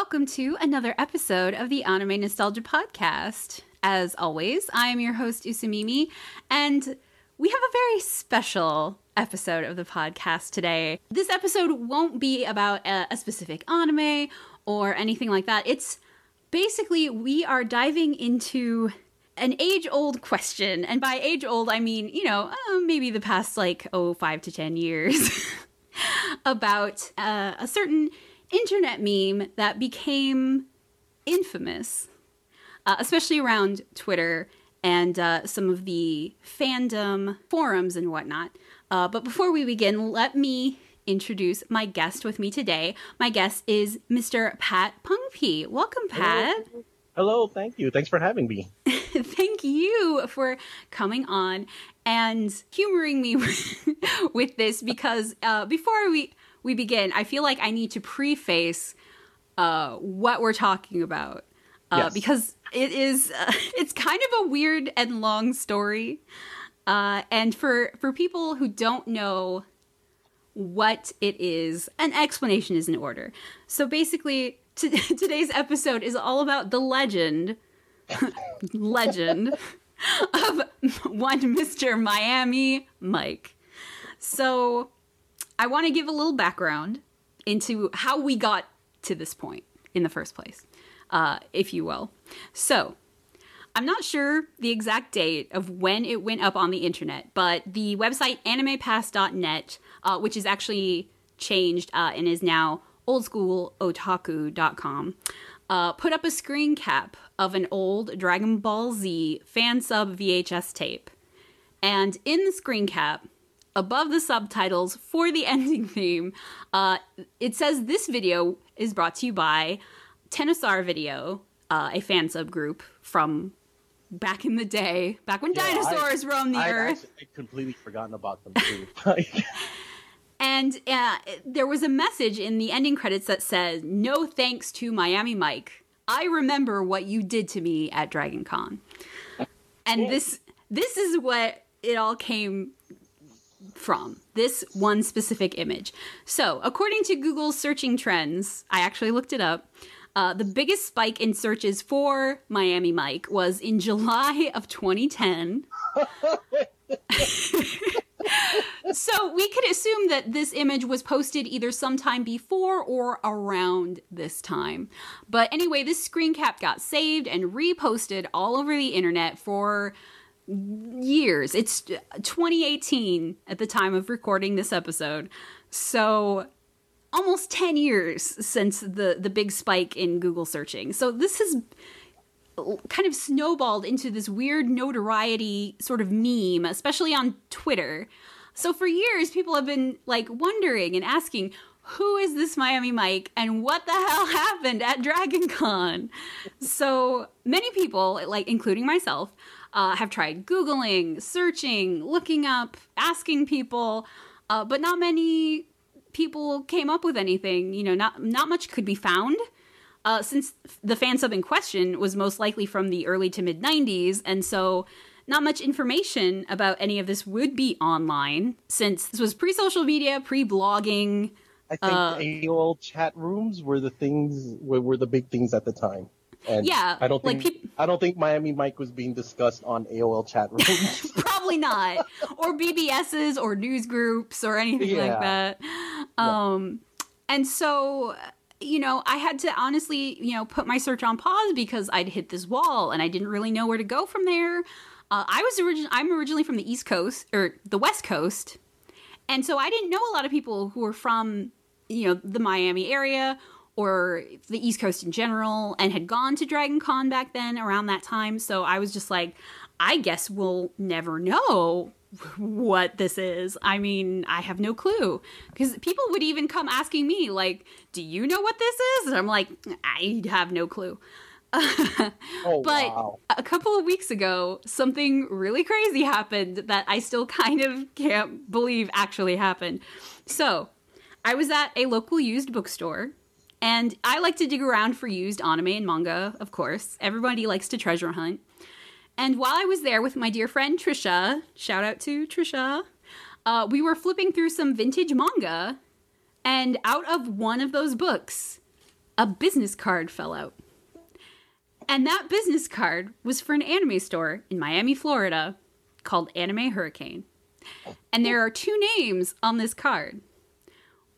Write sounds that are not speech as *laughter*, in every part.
welcome to another episode of the Anime Nostalgia Podcast. As always, I am your host, Usamimi, and we have a very special episode of the podcast today. This episode won't be about a, a specific anime or anything like that. It's basically we are diving into an age old question. And by age old, I mean, you know, uh, maybe the past like, oh, five to 10 years *laughs* about uh, a certain internet meme that became infamous, uh, especially around Twitter and uh, some of the fandom forums and whatnot. Uh, but before we begin, let me introduce my guest with me today. My guest is Mr. Pat Pungpee. Welcome, Pat. Hello. Hello, thank you. Thanks for having me. *laughs* thank you for coming on and humoring me *laughs* with this because uh, before we we begin, I feel like I need to preface uh, what we're talking about uh, yes. because it is uh, *laughs* it's kind of a weird and long story. Uh, and for for people who don't know what it is, an explanation is in order. So basically, t- *laughs* today's episode is all about the legend, *laughs* legend of one Mister Miami Mike. So I want to give a little background into how we got to this point in the first place, uh, if you will. So, I'm not sure the exact date of when it went up on the internet, but the website animepass.net, uh, which is actually changed uh, and is now oldschoolotaku.com, uh, put up a screen cap of an old Dragon Ball Z fan sub VHS tape. And in the screen cap, above the subtitles for the *laughs* ending theme, uh, it says this video is brought to you by Ctenosaur Video, uh, a fan subgroup from back in the day, back when yeah, dinosaurs I, roamed the I, earth. I completely forgotten about them too. *laughs* and uh, there was a message in the ending credits that says, "No thanks to Miami Mike. I remember what you did to me at Dragon Con." And this this is what it all came from this one specific image. So, according to Google's searching trends, I actually looked it up. Uh, the biggest spike in searches for Miami Mike was in July of 2010. *laughs* so we could assume that this image was posted either sometime before or around this time. But anyway, this screen cap got saved and reposted all over the internet for years. It's 2018 at the time of recording this episode. So almost 10 years since the the big spike in Google searching. So this has kind of snowballed into this weird notoriety sort of meme, especially on Twitter. So for years people have been like wondering and asking who is this Miami Mike and what the hell *laughs* happened at Dragon Con? so many people, like including myself, uh, have tried Googling, searching, looking up, asking people, uh, but not many people came up with anything. You know, not not much could be found. Uh, since the fan sub in question was most likely from the early to mid 90s, and so not much information about any of this would be online since this was pre social media, pre blogging. I think uh, AOL chat rooms were the things were, were the big things at the time. And yeah, I don't think like I don't think Miami Mike was being discussed on AOL chat rooms. *laughs* Probably not, or BBSs, or news groups, or anything yeah. like that. Um, yeah. and so you know, I had to honestly, you know, put my search on pause because I'd hit this wall and I didn't really know where to go from there. Uh, I was origin- I'm originally from the East Coast or the West Coast, and so I didn't know a lot of people who were from you know the Miami area or the East Coast in general and had gone to Dragon Con back then around that time. So I was just like, I guess we'll never know *laughs* what this is. I mean, I have no clue. Because people would even come asking me, like, do you know what this is? And I'm like, I have no clue. *laughs* oh, but wow. a couple of weeks ago, something really crazy happened that I still *laughs* kind of can't believe actually happened. So, I was at a local used bookstore and I like to dig around for used anime and manga, of course. Everybody likes to treasure hunt. And while I was there with my dear friend Trisha, shout out to Trisha, uh, we were flipping through some vintage manga, and out of one of those books a business card fell out. And that business card was for an anime store in Miami, Florida called Anime Hurricane. And there are two names on this card.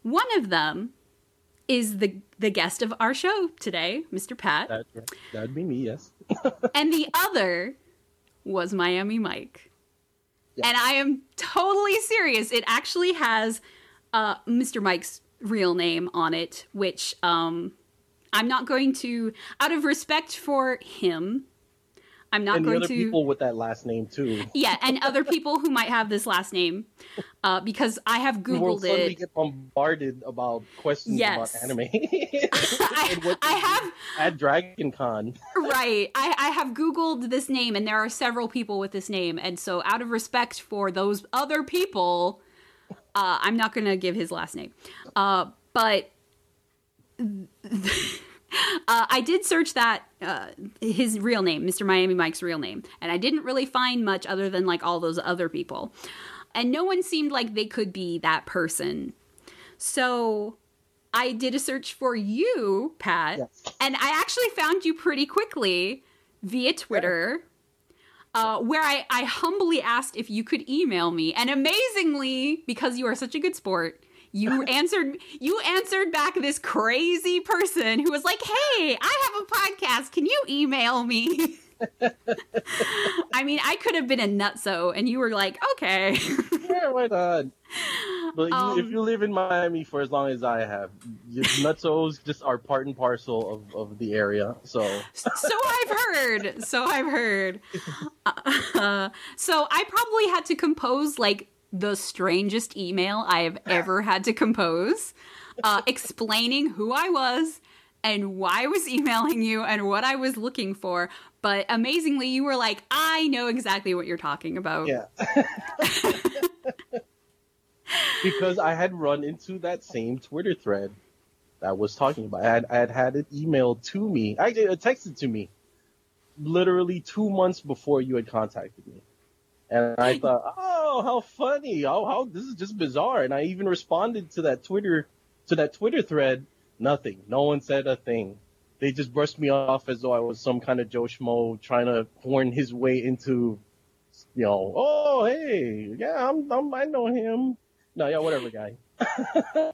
One of them is the the guest of our show today, Mr. Pat. That, that'd be me, yes. *laughs* and the other was Miami Mike. Yeah. And I am totally serious. It actually has uh, Mr. Mike's real name on it, which um, I'm not going to, out of respect for him, I'm not and going other to. people with that last name too. Yeah, and other people who might have this last name, uh, because I have googled it. We will Googled suddenly it. get bombarded about questions Yes. about anime. *laughs* *laughs* I, what I have at Dragon Con. right. I, I have Googled this name, and there are several people with this name, and so out of respect for those other people, uh, I'm not going to give his last name. Uh, but uh, I did search that uh, his real name, Mr. Miami Mike's real name, and I didn't really find much other than like all those other people, and no one seemed like they could be that person. So I did a search for you, Pat, Yes. and I actually found you pretty quickly via Twitter. Uh, where I, I humbly asked if you could email me, and amazingly, because you are such a good sport, you *laughs* answered you answered back this crazy person who was like, "Hey, I have a podcast. Can you email me?" *laughs* I mean, I could have been a nutso, and you were like, "Okay." *laughs* Yeah, why not? But you, Um, if you live in Miami for as long as I have, you- nutsos just are part and parcel of, of the area. So so I've heard. So I've heard. Uh, so I probably had to compose like the strangest email I have ever had to compose, uh, *laughs* explaining who I was and why I was emailing you and what I was looking for. But amazingly, you were like, I know exactly what you're talking about. yeah. *laughs* because I had run into that same Twitter thread that was talking about. I had, I had had it emailed to me. I it texted to me literally two months before you had contacted me. And I *laughs* thought, oh, how funny! How how this is just bizarre. And I even responded to that Twitter to that Twitter thread. Nothing. No one said a thing. They just brushed me off as though I was some kind of Joe Schmo trying to horn his way into, you know, oh hey, yeah, I'm, I'm I know him. No, yeah, whatever, guy.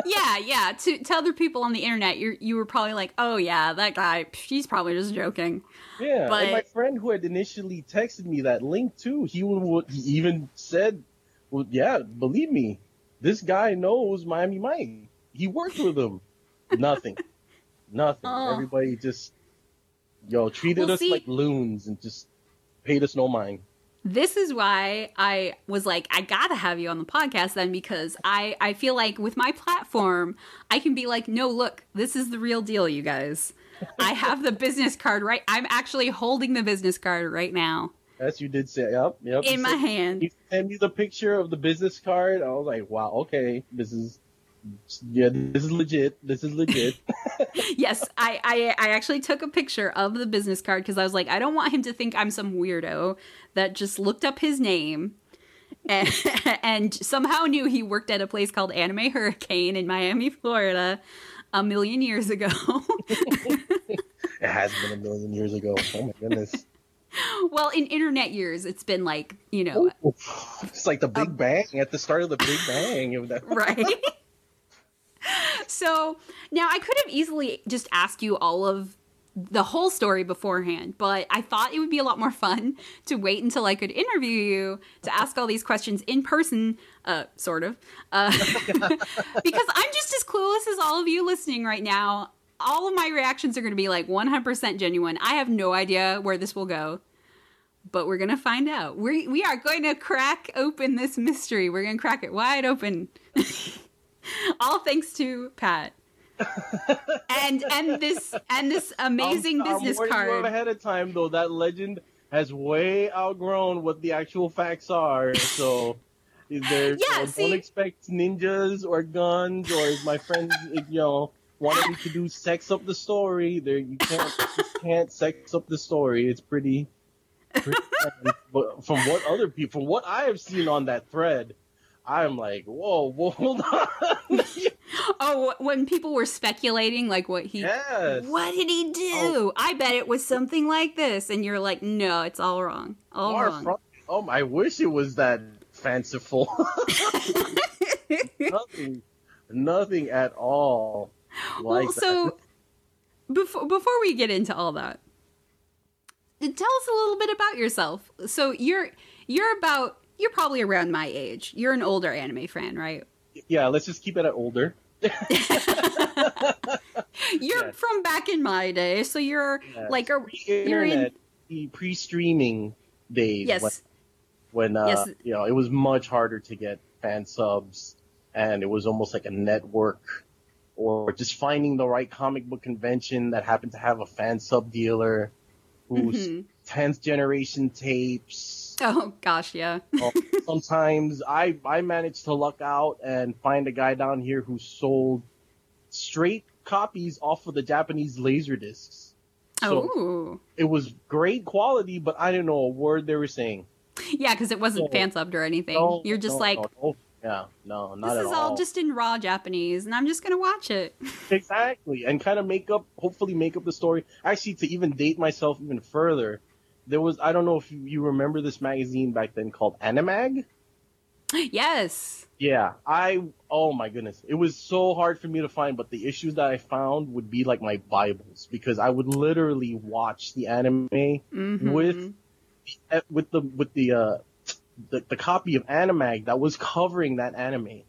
Yeah, yeah. To, to other people on the internet, you you were probably like, oh yeah, that guy, he's probably just joking. Yeah, But- and my friend who had initially texted me that link too, he would he even said, "Well, yeah, believe me, this guy knows Miami Mike. He worked with him. *laughs* Nothing, nothing. Oh. Everybody just yo treated Well, us see- like loons and just paid us no mind. This is why I was like, I gotta have you on the podcast then because I I feel like with my platform, I can be like, no, look, this is the real deal, you guys. I have the business card right. I'm actually holding the business card right now Yes, you did say, yep, yep. in my said- hand. You sent me the picture of the business card. I was like, wow, okay, this is, yeah, this is legit. This is legit. *laughs* yes, I, I I actually took a picture of the business card because I was like, I don't want him to think I'm some weirdo that just looked up his name and, *laughs* and somehow knew he worked at a place called Anime Hurricane in Miami, Florida, a million years ago. *laughs* it has been a million years ago. Oh my goodness. well, in internet years, it's been like you know, It's like the Big Bang at the start of the Big Bang. *laughs* Right? *laughs* so now I could have easily just asked you all of the whole story beforehand, but I thought it would be a lot more fun to wait until I could interview you to ask all these questions in person, uh, sort of, uh, *laughs* because I'm just as clueless as all of you listening right now. All of my reactions are going to be like 100% genuine. I have no idea where this will go but we're gonna find out. We we are going to crack open this mystery. We're gonna crack it wide open. *laughs* *laughs* All thanks to Pat. *laughs* and and this and this amazing I'm- I'm business you card. ahead of time, though. That legend has way outgrown what the actual facts are. So. There, *laughs* Yeah, don't expect ninjas or guns or my friends, you know, wanted me to do sex up the story. There, you can't, you can't sex up the story. It's pretty, pretty but from what other people, from what I have seen on that thread, I'm like, whoa, whoa *laughs* hold on. *laughs* Oh, when people were speculating, like what he, Yes. what did he do? Oh. I bet it was something like this, and you're like, no, it's all wrong, all Far wrong. from- oh, I wish it was that fanciful. *laughs* nothing, nothing at all. Like well, so before before we get into all that, tell us a little bit about yourself. So you're you're about you're probably around my age. You're an older anime fan, right? yeah, let's just keep it at older. *laughs* You're Yes. from back in my day, so you're Yes. like a you're in pre-streaming days. yes. When, when uh, Yes. you know it was much harder to get fan subs, and it was almost like a network, or just finding the right comic book convention that happened to have a fan sub dealer who's Mhm. 10th generation tapes. Oh gosh, yeah. Oh, *laughs* Sometimes I I managed to luck out and find a guy down here who sold straight copies off of the Japanese laser discs. So oh, it was great quality, but I didn't know a word they were saying. yeah, because it wasn't No. fan subbed or anything. No, you're just no, like, no, no. yeah, no, not this at is all. all just in raw Japanese, and I'm just gonna watch it. *laughs* exactly, and kind of make up, hopefully make up the story. Actually, to even date myself even further, there was I don't know if you, remember this magazine back then called Animag. yes. Yeah, I oh my goodness, it was so hard for me to find, but the issues that I found would be like my bibles because I would literally watch the anime Mhm. with eh, with the with the uh the, the copy of Animag that was covering that anime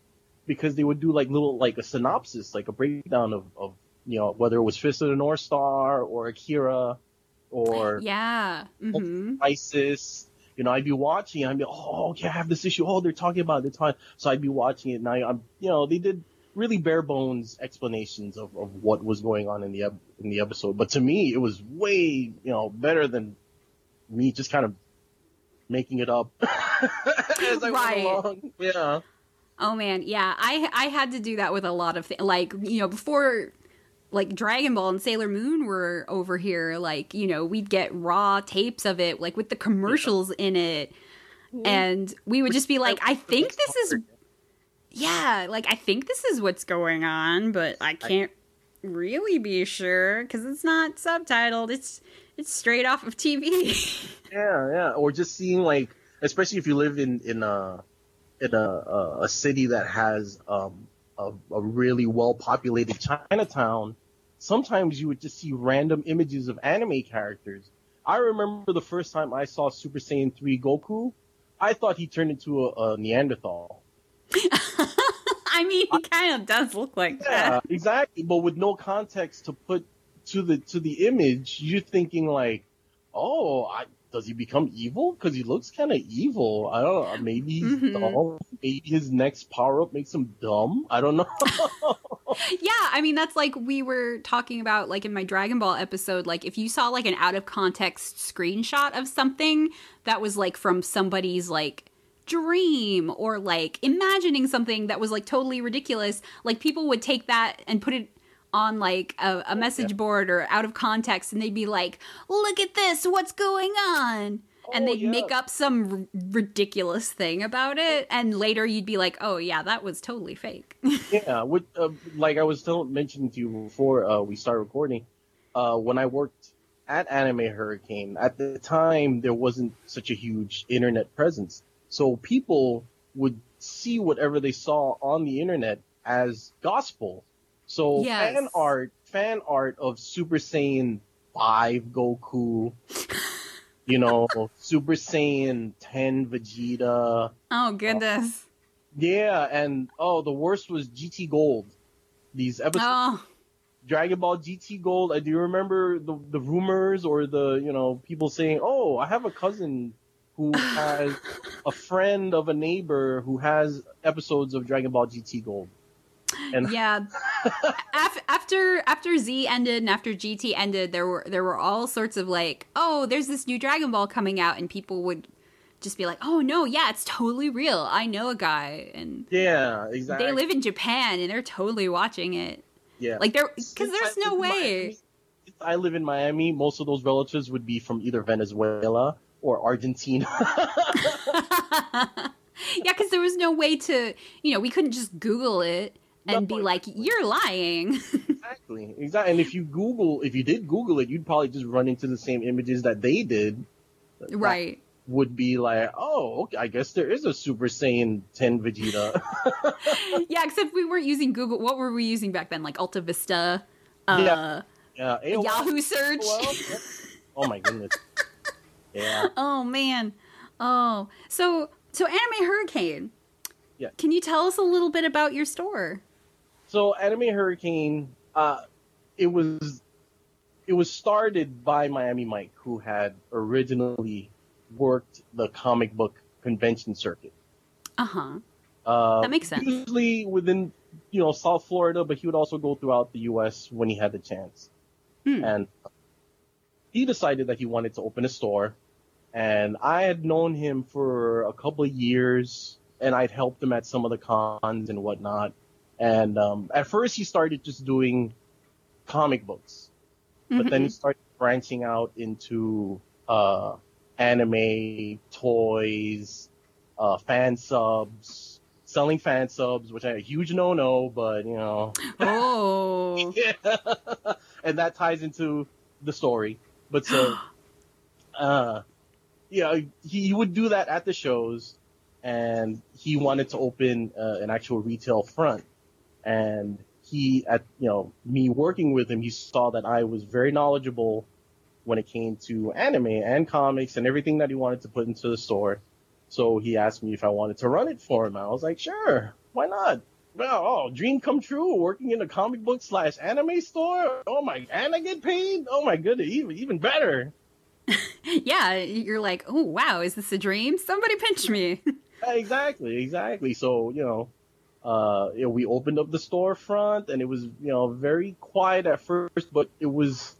because they would do like little like a synopsis, like a breakdown of, of you know whether it was Fist of the North Star or Akira or yeah. hmm ISIS. You know, I'd be watching. I'd be, oh, okay, I have this issue. Oh, they're talking about it. They're. So I'd be watching it. Now I'm, you know, they did really bare bones explanations of, of what was going on in the in the episode. But to me, it was way, you know, better than me just kind of making it up *laughs* as I Right. went along. Yeah. Oh man, yeah. I I had to do that with a lot of things. Like you know, before like Dragon Ball and Sailor Moon were over here, like you know, we'd get raw tapes of it, like with the commercials in it, and we would just be like, I think this is yeah, like I think this is what's going on, but I can't really be sure because it's not subtitled. It's it's straight off of TV. *laughs* Yeah, yeah. Or just seeing like, especially if you live in in a in a a, a city that has um a, a really well populated Chinatown, sometimes you would just see random images of anime characters. I remember the first time I saw Super Saiyan 3 Goku, I thought he turned into a, a Neanderthal. *laughs* I mean, he kind of does look like Yeah, that. exactly. But with no context to put to the to the image, you're thinking like, oh, I, does he become evil? Because he looks kind of evil. I don't know. Maybe he's Mhm. dumb. Maybe his next power up makes him dumb. I don't know. *laughs* Yeah, I mean that's like we were talking about like in my Dragon Ball episode like if you saw like an out of context screenshot of something that was like from somebody's like dream or like imagining something that was like totally ridiculous, like people would take that and put it on like a, a message board or out of context and they'd be like, "Look at this, what's going on?" and Oh, they'd yeah. make up some r- ridiculous thing about it and later you'd be like, "Oh yeah, that was totally fake." *laughs* yeah, with uh, like I was still mentioning to you before uh, we start recording, uh, when I worked at Anime Hurricane, at the time there wasn't such a huge internet presence, so people would see whatever they saw on the internet as gospel. So Yes. fan art, fan art of Super Saiyan Five Goku, you know, *laughs* Super Saiyan Ten Vegeta. oh uh, goodness. Yeah, and oh, the worst was GT Gold. These episodes, Oh. Dragon Ball GT Gold. I do remember the the rumors or the you know people saying, "Oh, I have a cousin who *laughs* has a friend of a neighbor who has episodes of Dragon Ball GT Gold." And yeah Af- after after z ended and after gt ended there were there were all sorts of like oh there's this new dragon ball coming out and people would just be like oh no yeah it's totally real i know a guy and yeah, exactly. they live in japan and they're totally watching it yeah, like they're because there's no way I live in Miami. Most of those relatives would be from either Venezuela or Argentina. *laughs* *laughs* yeah because there was no way to you know we couldn't just google it and be like, "You're lying." *laughs* exactly, exactly. And if you Google, if you did Google it, you'd probably just run into the same images that they did. Right. That would be like, oh, okay, I guess there is a Super Saiyan 10 Vegeta. *laughs* yeah, except we weren't using Google. What were we using back then? Like Alta Vista. Uh, yeah. Yeah. AOL, Yahoo search. oh my goodness. Yeah. *laughs* Oh man. Oh, so so Anime Hurricane. Yeah. Can you tell us a little bit about your store? So Anime Hurricane, uh, it was it was started by Miami Mike, who had originally worked the comic book convention circuit. Uh-huh. Uh, that makes sense. Usually within you know South Florida, but he would also go throughout the U.S. when he had the chance. Hmm. And he decided that he wanted to open a store. And I had known him for a couple of years, and I'd helped him at some of the cons and whatnot. And um, at first, he started just doing comic books, but then he Mhm. started branching out into uh, anime, toys, uh, fan subs, selling fan subs, which I a huge no-no, but you know, Oh. *laughs* yeah. and that ties into the story. But so, *gasps* uh, yeah, he, he would do that at the shows, and he wanted to open uh, an actual retail front. And he, at you know, me working with him, he saw that I was very knowledgeable when it came to anime and comics and everything that he wanted to put into the store. So he asked me if I wanted to run it for him. I was like, sure, why not? Well, oh, dream come true, working in a comic book slash anime store. Oh my, and I get paid. Oh my goodness, even even better. *laughs* yeah, you're like, "Oh, wow, is this a dream? Somebody pinch me." *laughs* Exactly, exactly. So you know, uh, you know, we opened up the storefront, and it was you know very quiet at first, but it was.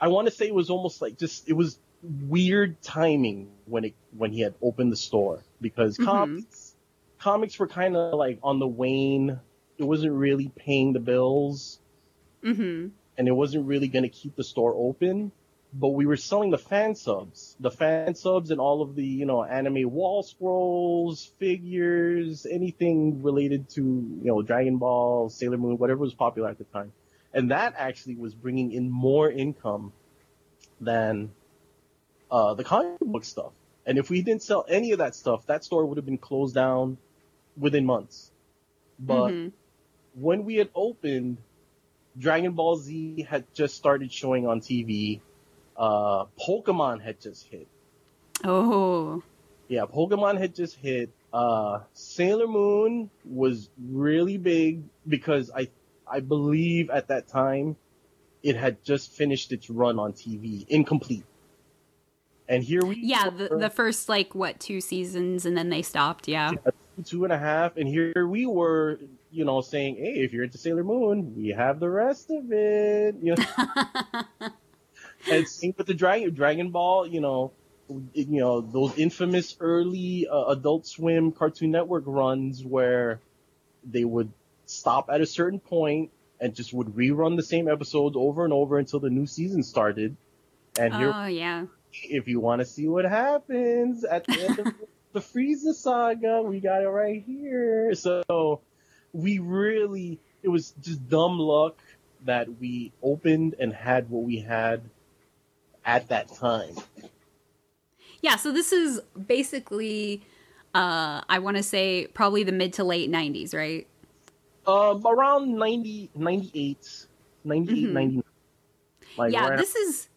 I want to say it was almost like just it was weird timing when it when he had opened the store because Mhm. comics comics were kind of like on the wane. It wasn't really paying the bills. mhm. and it wasn't really going to keep the store open. But we were selling the fan subs, the fan subs, and all of the you know anime wall scrolls, figures, anything related to you know Dragon Ball, Sailor Moon, whatever was popular at the time, and that actually was bringing in more income than uh, the comic book stuff. And if we didn't sell any of that stuff, that store would have been closed down within months. But Mhm. when we had opened, Dragon Ball Z had just started showing on TV. Uh, Pokemon had just hit. Oh. Yeah, Pokemon had just hit. Uh, Sailor Moon was really big because I, I believe at that time, it had just finished its run on TV, incomplete. And here we Yeah, the the first like what, two seasons and then they stopped, yeah. two and a half, and here we were, you know, saying, "Hey, if you're into Sailor Moon, we have the rest of it." You know, *laughs* and same with the Dragon Dragon Ball, you know, you know those infamous early uh, Adult Swim Cartoon Network runs where they would stop at a certain point and just would rerun the same episodes over and over until the new season started. And here, oh, yeah. if you want to see what happens at the end of *laughs* the Frieza saga, we got it right here. So we really, it was just dumb luck that we opened and had what we had at that time. Yeah, so this is basically uh I want to say probably the mid to late 90s, right? Um, around 90, 98, 98, Mhm. 99. Like yeah, right this is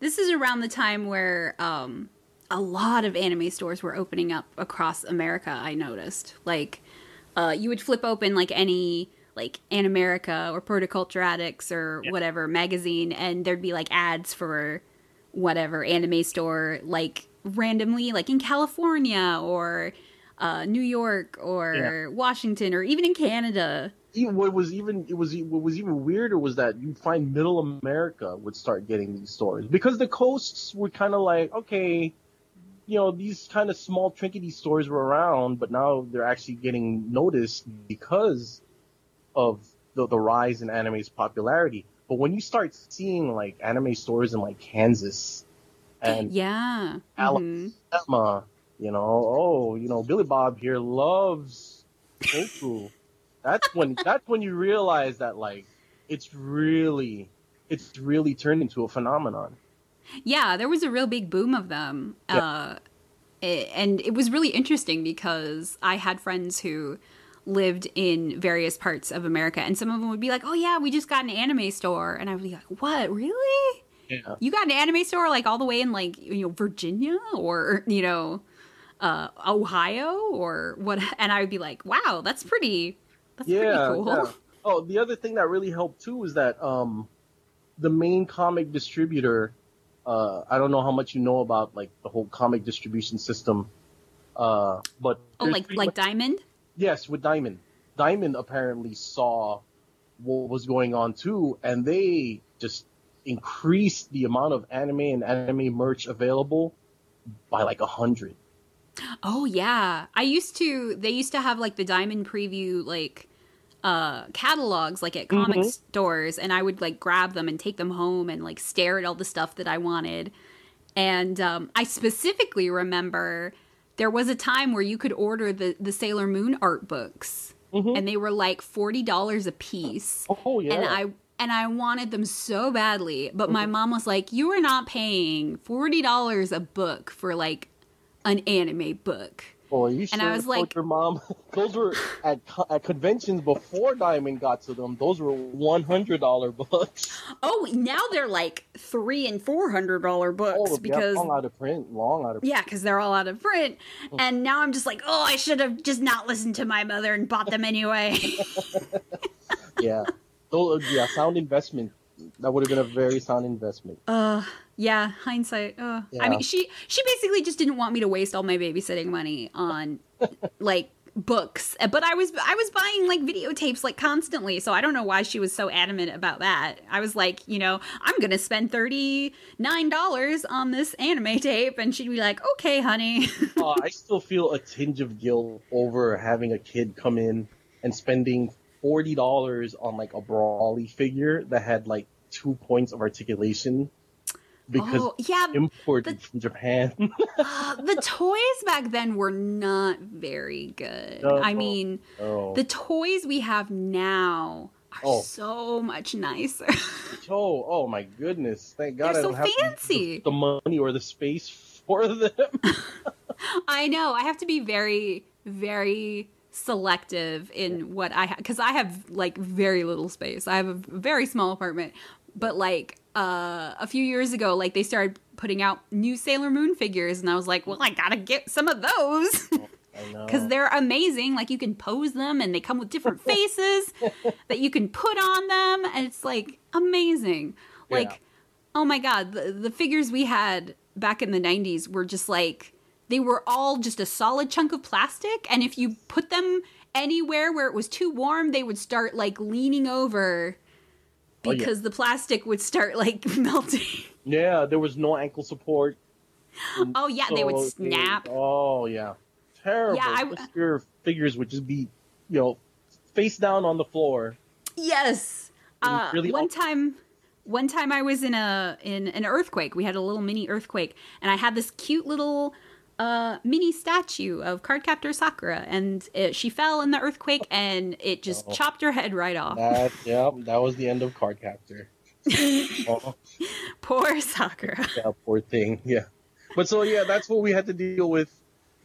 this is around the time where um a lot of anime stores were opening up across America, I noticed. Like uh you would flip open like any like Animerica or Protoculture Addicts or Yeah. whatever magazine and there'd be like ads for whatever anime store like randomly like in California or uh, New York or Washington or even in Canada. even what was even it was what was even weirder was that you'd find middle America would start getting these stores because the coasts were kind of like okay, you know these kind of small trinkety stores were around, but now they're actually getting noticed because of the, the rise in anime's popularity. But when you start seeing like anime stores in like Kansas and Yeah. Mhm. Alabama, you know, oh, you know, Billy Bob here loves Goku. That's when *laughs* that's when you realize that like it's really it's really turned into a phenomenon. Yeah, there was a real big boom of them. Yeah. Uh, it, and it was really interesting because I had friends who lived in various parts of America, and some of them would be like, "Oh yeah, we just got an anime store," and I would be like, "What? Really? Yeah. You got an anime store like all the way in like you know Virginia or you know uh, Ohio or what?" *laughs* And I would be like, "Wow, that's pretty. That's yeah, pretty cool." yeah. Oh, the other thing that really helped too is that um, the main comic distributor. Uh, I don't know how much you know about like the whole comic distribution system, uh, but Oh, like like much- Diamond. Yes, with Diamond. Diamond apparently saw what was going on too, and they just increased the amount of anime and anime merch available by like a hundred. Oh yeah. I used to they used to have like the Diamond preview like uh catalogs like at comic Mhm. stores and I would like grab them and take them home and like stare at all the stuff that I wanted. And um I specifically remember there was a time where you could order the the Sailor Moon art books Mhm. and they were like $40 a piece. Oh yeah, And I and I wanted them so badly, but Mm-hmm. my mom was like, "You are not paying forty dollars a book for like an anime book." Boy, you And I was like- your mom *laughs* those were at at conventions before Diamond got to them. Those were one hundred dollar books. Oh, now they're like three and four hundred dollar oh, books Oh, because long out of print, long out of yeah, because they're all out of print. Hmm. And now I'm just like, oh, I should have just not listened to my mother and bought them anyway. *laughs* yeah. Those, yeah, sound investment. That would have been a very sound investment. uh, yeah, hindsight. Uh, I mean, she she basically just didn't want me to waste all my babysitting money on *laughs* like books. But I was I was buying like videotapes like constantly, so I don't know why she was so adamant about that. I was like, you know, I'm gonna spend thirty nine dollars on this anime tape, and she'd be like, okay, honey. uh, I still feel a tinge of guilt over having a kid come in and spending forty dollars on like a Broly figure that had like two points of articulation because oh yeah, imported the- from Japan. *laughs* uh, the toys back then were not very good. No. I mean, oh, the toys we have now are Oh. so much nicer. *laughs* oh, oh my goodness! Thank God They're I so don't have the- fancy. The, the money or the space *laughs* for them. I know. I have to be very, very selective in what I have because I have like very little space. I have a very small apartment, but like uh, a few years ago, like they started putting out new Sailor Moon figures, and I was like, well, I gotta get some of those. *laughs* Because *laughs* they're amazing. Like you can pose them, and they come with different *laughs* faces that you can put on them, and it's like amazing. Like, Yeah. oh my god, the, the figures we had back in the '90s were just like they were all just a solid chunk of plastic, and if you put them anywhere where it was too warm, they would start like leaning over Oh, yeah. because the plastic would start like *laughs* melting. yeah, there was no ankle support. oh yeah, they would So snap. oh yeah, terrible. Yeah, I- Just Your figures would just be, you know, face down on the floor. Yes. Uh, really one all- time, one time I was in a in an earthquake. We had a little mini earthquake, and I had this cute little uh, mini statue of Cardcaptor Sakura, and it, she fell in the earthquake, and it just Oh. chopped her head right off. That yeah, that was the end of Card Captor. *laughs* oh, Poor Sakura. yeah, poor thing. Yeah, but so yeah, that's what we had to deal with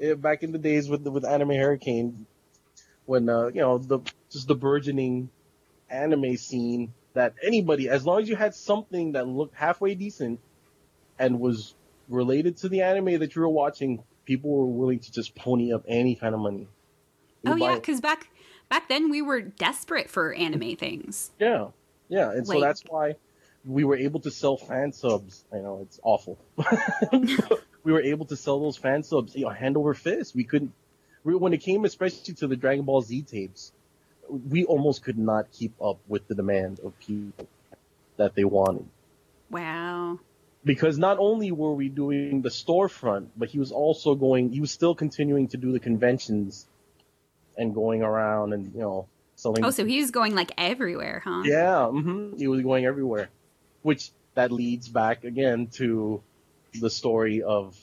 uh, back in the days with the, with Anime Hurricane, when uh, you know the just the burgeoning anime scene that anybody, as long as you had something that looked halfway decent and was related to the anime that you were watching, people were willing to just pony up any kind of money. Oh yeah, because back back then we were desperate for anime things. Yeah, yeah, and so that's why we were able to sell fan subs. I know it's awful. *laughs* we were able to sell those fan subs, you know, hand over fist. We couldn't we, when it came, especially to the Dragon Ball Z tapes. We almost could not keep up with the demand of people that they wanted. Wow. Because not only were we doing the storefront, but he was also going. He was still continuing to do the conventions and going around and you know selling. Oh, so he was going like everywhere, huh? Yeah, hmm he was going everywhere, which that leads back again to the story of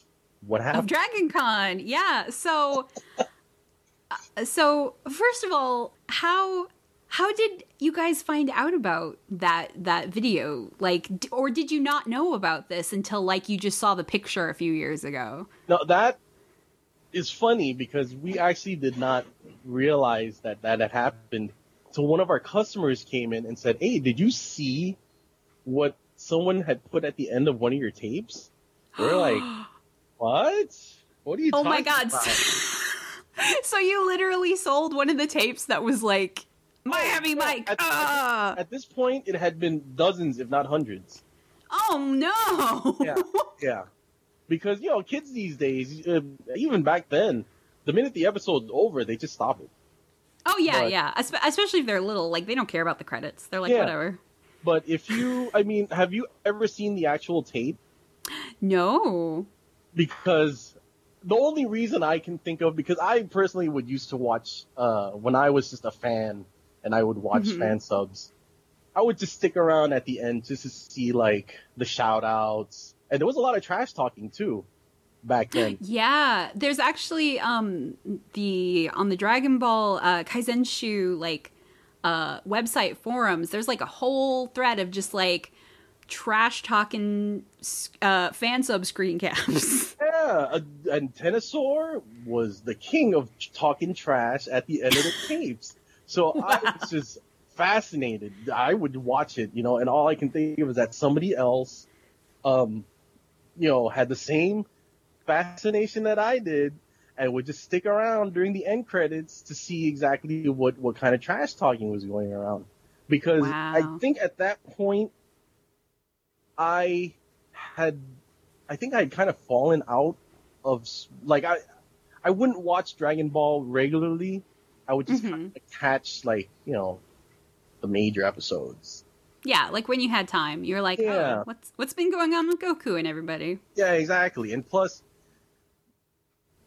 what happened. of. Dragon Con. Yeah. So *laughs* uh, So first of all, how how did you guys find out about that that video? Like, d- or did you not know about this until like you just saw the picture a few years ago? No, that is funny because we actually did not realize that that had happened. So one of our customers came in and said, "Hey, did you see what someone had put at the end of one of your tapes?" *gasps* We're like, "What? What are you?" Talking about? Oh my god! about?" *laughs* so you literally sold one of the tapes that was like Miami yeah, Mike. at- ah! At this point, it had been dozens, if not hundreds. oh no! Yeah, yeah. Because you know, kids these days, uh, even back then, the minute the episode's over, they just stop it. oh yeah, But- yeah. Espe- Especially if they're little, like they don't care about the credits. They're like Yeah. whatever. But if you, I mean, have you ever seen the actual tape? No. Because the only reason I can think of, because I personally would used to watch, uh, when I was just a fan and I would watch Mhm. fan subs, I would just stick around at the end just to see like the shout outs. And there was a lot of trash talking too back *gasps* then. Yeah, there's actually um the on the Dragon Ball uh Kanzenshuu like uh website forums, there's like a whole thread of just like trash talking uh fan sub screen caps. *laughs* Yeah, and Ctenosaur was the king of talking trash at the end of the tapes. So I was *laughs* just fascinated. I would watch it, you know, and all I can think of is that somebody else, um, you know, had the same fascination that I did and would just stick around during the end credits to see exactly what, what kind of trash talking was going around. Because I think at that point, I had, I think I had kind of fallen out of, like, I, I wouldn't watch Dragon Ball regularly. I would just Mhm. of catch, like, you know, the major episodes. yeah, like when you had time, you're like, Yeah. oh, what's what's been going on with Goku and everybody? Yeah, exactly. And plus,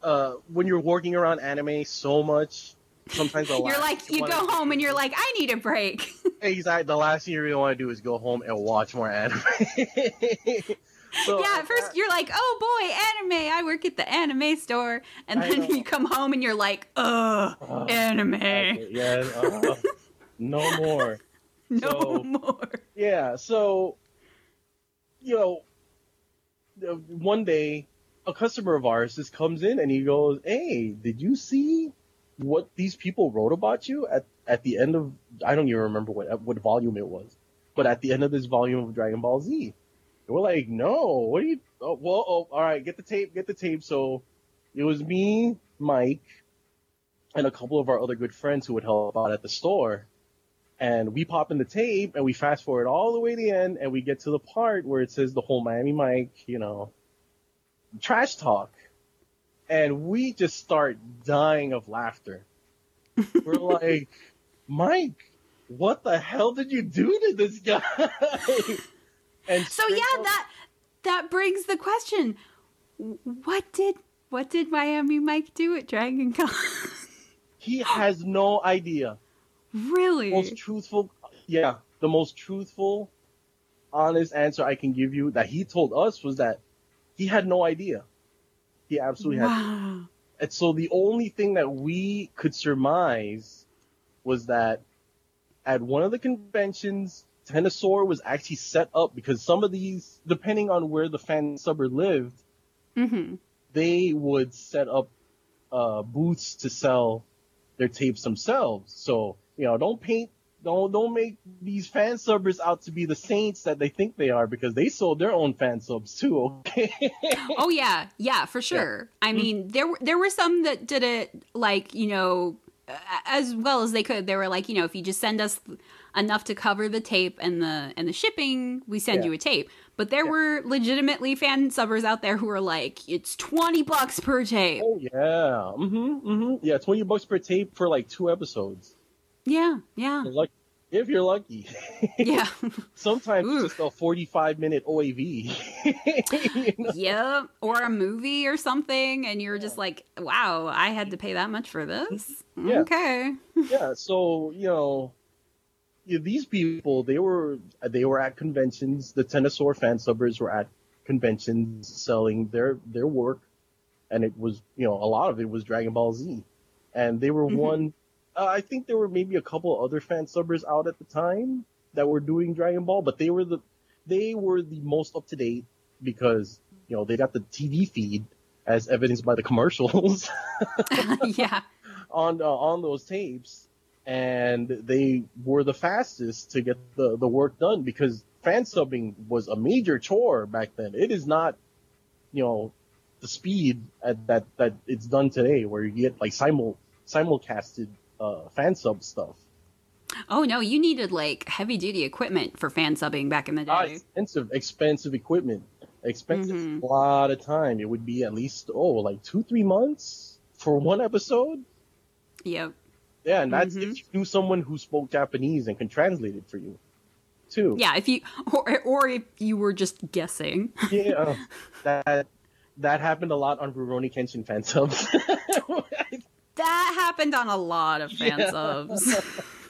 uh, when you're working around anime so much, sometimes the *laughs* You're like thing you go home and you're like, I need a break. *laughs* exactly the last thing you really want to do is go home and watch more anime. *laughs* so, yeah, at first you're like, oh boy, anime. I work at the anime store, and I then know. you come home and you're like, ugh, Ugh, anime. Yeah, uh, no more. *laughs* No So- more. Yeah, so you know, uh, one day a customer of ours just comes in and he goes, "Hey, did you see what these people wrote about you at at the end of I don't even remember what what volume it was, but at the end of this volume of Dragon Ball Z." We're like, "No, what are you? Oh, well, oh, all right, get the tape, get the tape." So it was me, Mike, and a couple of our other good friends who would help out at the store and we pop in the tape and we fast forward all the way to the end and we get to the part where it says the whole Miami Mike, you know, trash talk. And we just start dying of laughter. *laughs* We're like, Mike, what the hell did you do to this guy? *laughs* and So yeah, up- that that brings the question: What did what did Miami Mike do at Dragon Con? *laughs* he has no idea. really? most truthful, yeah, the most truthful, honest answer I can give you that he told us was that he had no idea. He absolutely had. wow. And so the only thing that we could surmise was that at one of the conventions, Ctenosaur was actually set up because some of these, depending on where the fan subber lived, hmm they would set up uh, booths to sell their tapes themselves. So you know, don't paint, don't don't make these fan subbers out to be the saints that they think they are because they sold their own fan subs too. *laughs* Okay. Oh yeah, yeah, for sure. I Mm-hmm. mean, there there were some that did it like you know as well as they could. They were like, you know, if you just send us enough to cover the tape and the and the shipping, we send Yeah. you a tape. But there Yeah. were legitimately fan subbers out there who were like, it's twenty bucks per tape. oh yeah. Mm-hmm, Mm Mhm. Yeah, twenty bucks per tape for like two episodes. Yeah, yeah, Like if you're lucky. *laughs* yeah. *laughs* Sometimes it's just a forty-five minute OAV. *laughs* You know? yeah, or a movie or something, and you're just like, wow, I had to pay that much for this. Yeah. Okay. yeah, so you know, these people they were they were at conventions. The Ctenosaur fan subbers were at conventions selling their their work, and it was you know a lot of it was Dragon Ball Z, and they were Mhm. one. Uh, I think there were maybe a couple other fan subbers out at the time that were doing Dragon Ball, but they were the they were the most up to date because you know they got the TV feed as evidenced by the commercials *laughs* *laughs* yeah. on uh, on those tapes, and they were the fastest to get the the work done because fan subbing was a major chore back then. It is not, you know, the speed at that that it's done today, where you get like simul simulcasted uh, fan sub stuff. Oh no, you needed like heavy duty equipment for fan subbing back in the Ah, day. expensive, expensive equipment, expensive Mhm. a lot of time. It would be at least oh like two three months for one episode. Yep. Yeah, and that's Mhm. if you knew someone who spoke Japanese and can translate it for you, too. Yeah, if you *laughs* or or if you were just guessing. Yeah, uh, *laughs* that that happened a lot on Rurouni Kenshin fan subs. *laughs* That happened on a lot of fan Yeah. subs.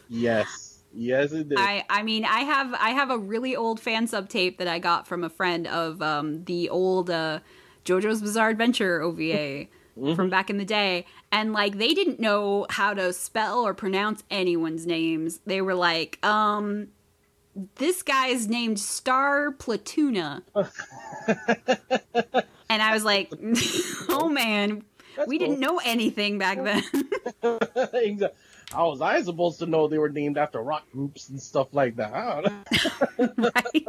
yes, yes, it did. I I mean I have I have a really old fan sub tape that I got from a friend of um, the old uh, JoJo's Bizarre Adventure OVA from back in the day, and like they didn't know how to spell or pronounce anyone's names. They were like, um, this guy is named Star Platoona, *laughs* and I was like, *laughs* oh man, That's we cool. didn't know anything back then. *laughs* How was I supposed to know they were named after rock groups and stuff like that? I don't know. right?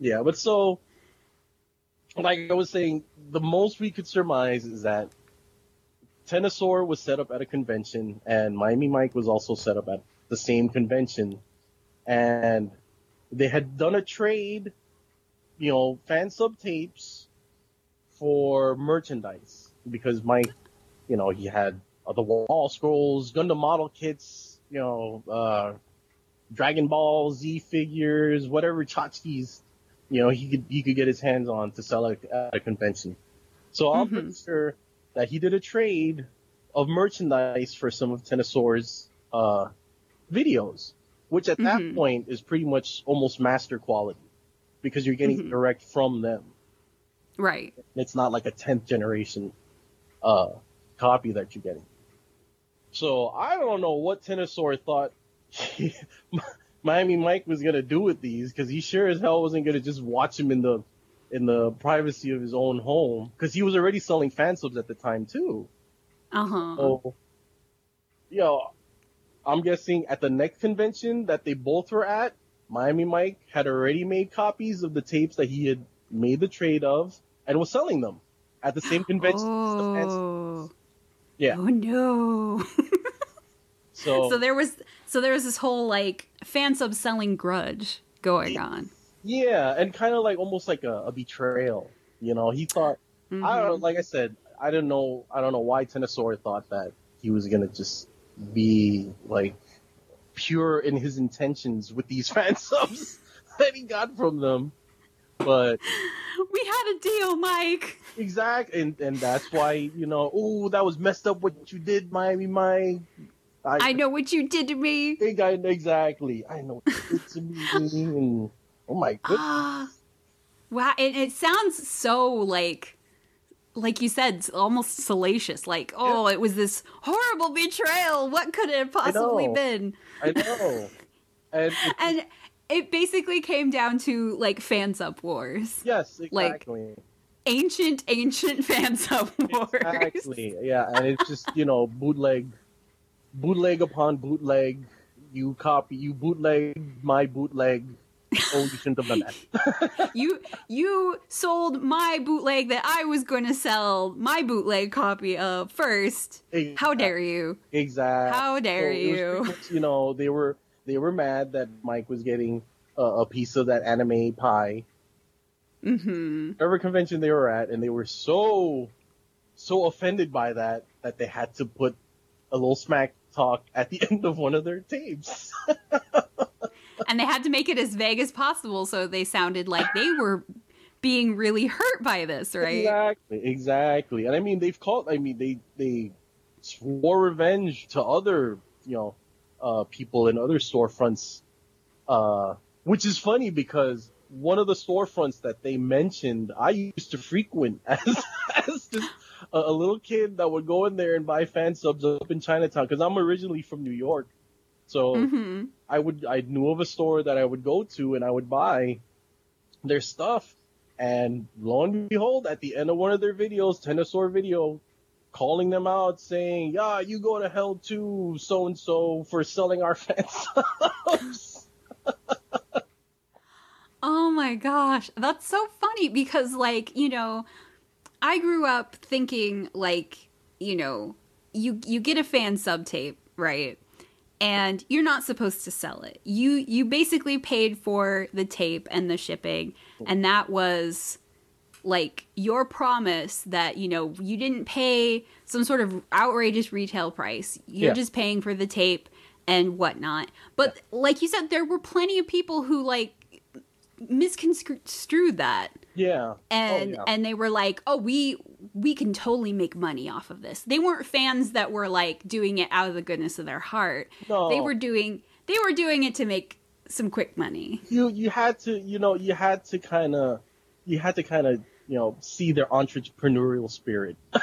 Yeah, but so, like I was saying, the most we could surmise is that Ctenosaur was set up at a convention, and Miami Mike was also set up at the same convention, and they had done a trade, you know, fan sub tapes for merchandise because Mike, you know, he had uh, the wall scrolls, Gundam model kits, you know, uh, Dragon Ball Z figures, whatever tchotchkes, you know, he could he could get his hands on to sell at at a convention. So I'm Mhm. pretty sure that he did a trade of merchandise for some of Ctenosaur's uh, videos, which at that Mhm. point is pretty much almost master quality because you're getting Mhm. direct from them. Right. It's not like a 10th generation uh, copy that you're getting. So I don't know what Ctenosaur thought *laughs* Miami Mike was gonna do with these because he sure as hell wasn't gonna just watch him in the in the privacy of his own home because he was already selling fan subs at the time too. Uh huh. So, you know, I'm guessing at the next convention that they both were at, Miami Mike had already made copies of the tapes that he had made the trade of and was selling them at the same convention. as the fan subs. Oh. Yeah. Oh no. *laughs* So, so there was so there was this whole like fan sub selling grudge going on. Yeah, and kind of like almost like a, a betrayal. You know, he thought I don't know. Mhm. Like I said, I don't know. I don't know why Ctenosaur thought that he was gonna just be like pure in his intentions with these *laughs* fan subs that he got from them. But We had a deal, Mike. exact, and and that's why you know, oh, that was messed up what you did, Miami Mike. I know what you did to me. think I exactly. I know what you did to me. Oh my goodness. Ah. Wow, it, it sounds so like like you said, almost salacious. Like, oh, it was this horrible betrayal. What could it have possibly know. been? I know. And it- *laughs* And it basically came down to like fan sub wars. yes, like, exactly. Ancient, ancient *laughs* fan sub wars. Exactly. Yeah, and it's just you know bootleg, bootleg upon bootleg. You copy, you bootleg my bootleg. Oh, you shouldn't have done that. *laughs* you you sold my bootleg that I was going to sell my bootleg copy of first. How dare you? Exactly. How dare So was you? you know, they were they were mad that Mike was getting a, a piece of that anime pie. Mm Mhm. Whatever convention they were at, and they were so so offended by that that they had to put a little smack talk at the *laughs* end of one of their tapes. *laughs* And they had to make it as vague as possible so they sounded like they were being really hurt by this, right? Exactly, exactly. And I mean, they've called. I mean, they they swore revenge to other, you know, uh, people in other storefronts. Uh, which is funny because one of the storefronts that they mentioned, I used to frequent *laughs* as as a, a little kid that would go in there and buy fan subs up in Chinatown because I'm originally from New York, so hmm I would I knew of a store that I would go to and I would buy their stuff, and lo and behold, at the end of one of their videos, Ctenosaur video, calling them out saying, "Yeah, you go to hell too, so and so, for selling our *laughs* fan subs." Oh my gosh, that's so funny because, like, you know, I grew up thinking like, you know, you you get a fan sub tape, right? And you're not supposed to sell it. You you basically paid for the tape and the shipping, and that was like your promise that you know you didn't pay some sort of outrageous retail price. You're Yeah. just paying for the tape and whatnot. But like you said, there were plenty of people who like misconstrued that yeah, oh, and oh, yeah. and they were like oh we we can totally make money off of this. They weren't fans that were like doing it out of the goodness of their heart. No. they were doing they were doing it to make some quick money. You you had to you know you had to kind of you had to kind of you know see their entrepreneurial spirit. *laughs*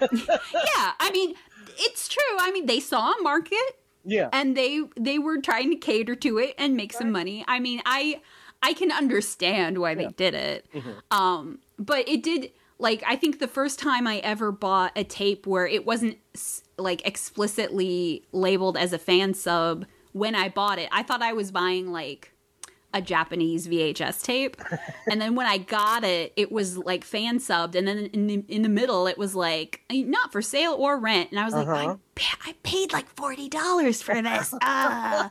yeah i mean it's true. I mean they saw a market Yeah, and they they were trying to cater to it and make some money. I mean i i can understand why they Yeah. did it Mhm. um but it did like i think the first time i ever bought a tape where it wasn't like explicitly labeled as a fan sub when i bought it i thought i was buying like a Japanese VHS tape. and then when I got it, it was like fan subbed. And then in the, in the middle, it was like, not for sale or rent. And I was like, Uh-huh. I, pa- I paid like $40 for this. *laughs* Ah.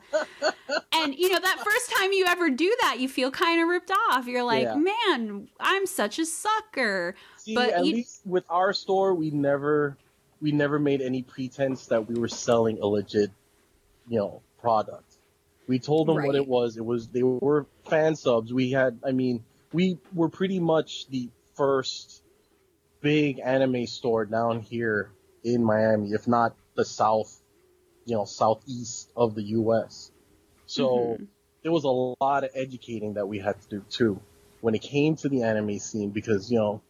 and, you know, that first time you ever do that, you feel kind of ripped off. You're like, Yeah. man, I'm such a sucker. See, But at you- least with our store, we never we never made any pretense that we were selling a legit, you know, product. We told them what it was. It was they were fan subs. We had, I mean, we were pretty much the first big anime store down here in Miami, if not the south, you know, southeast of the U.S. So Mhm. there was a lot of educating that we had to do too when it came to the anime scene because you know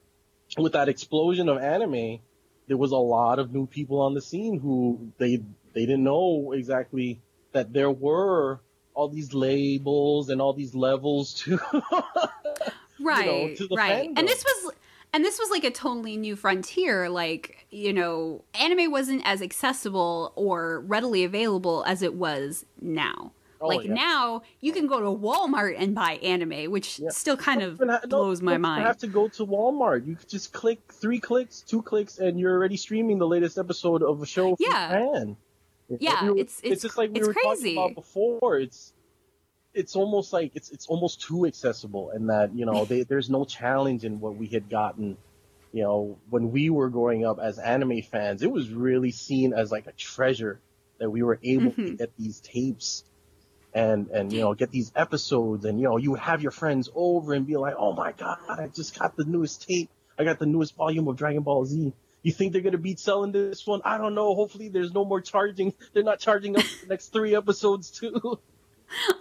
with that explosion of anime there was a lot of new people on the scene who they they didn't know exactly that there were all these labels and all these levels to *laughs* right to the right fandom. and this was and this was like a totally new frontier like you know anime wasn't as accessible or readily available as it was now Oh, like yeah. now you can go to walmart and buy anime which Yeah. still kind of ha- blows my mind have to go to Walmart. You just click three clicks, two clicks, and you're already streaming the latest episode of a show from Yeah. Japan. Yeah, We were- it's- it's- just like we were crazy. talking about before. It's it's almost like it's it's almost too accessible, and that you know they, there's no challenge in what we had gotten. You know, when we were growing up as anime fans, it was really seen as like a treasure that we were able to Mhm. get these tapes and and you know get these episodes and you know you would have your friends over and be like oh my god i just got the newest tape i got the newest volume of dragon ball z you think they're gonna be selling this one? I don't know. Hopefully there's no more charging. They're not charging us the next three episodes too. *laughs*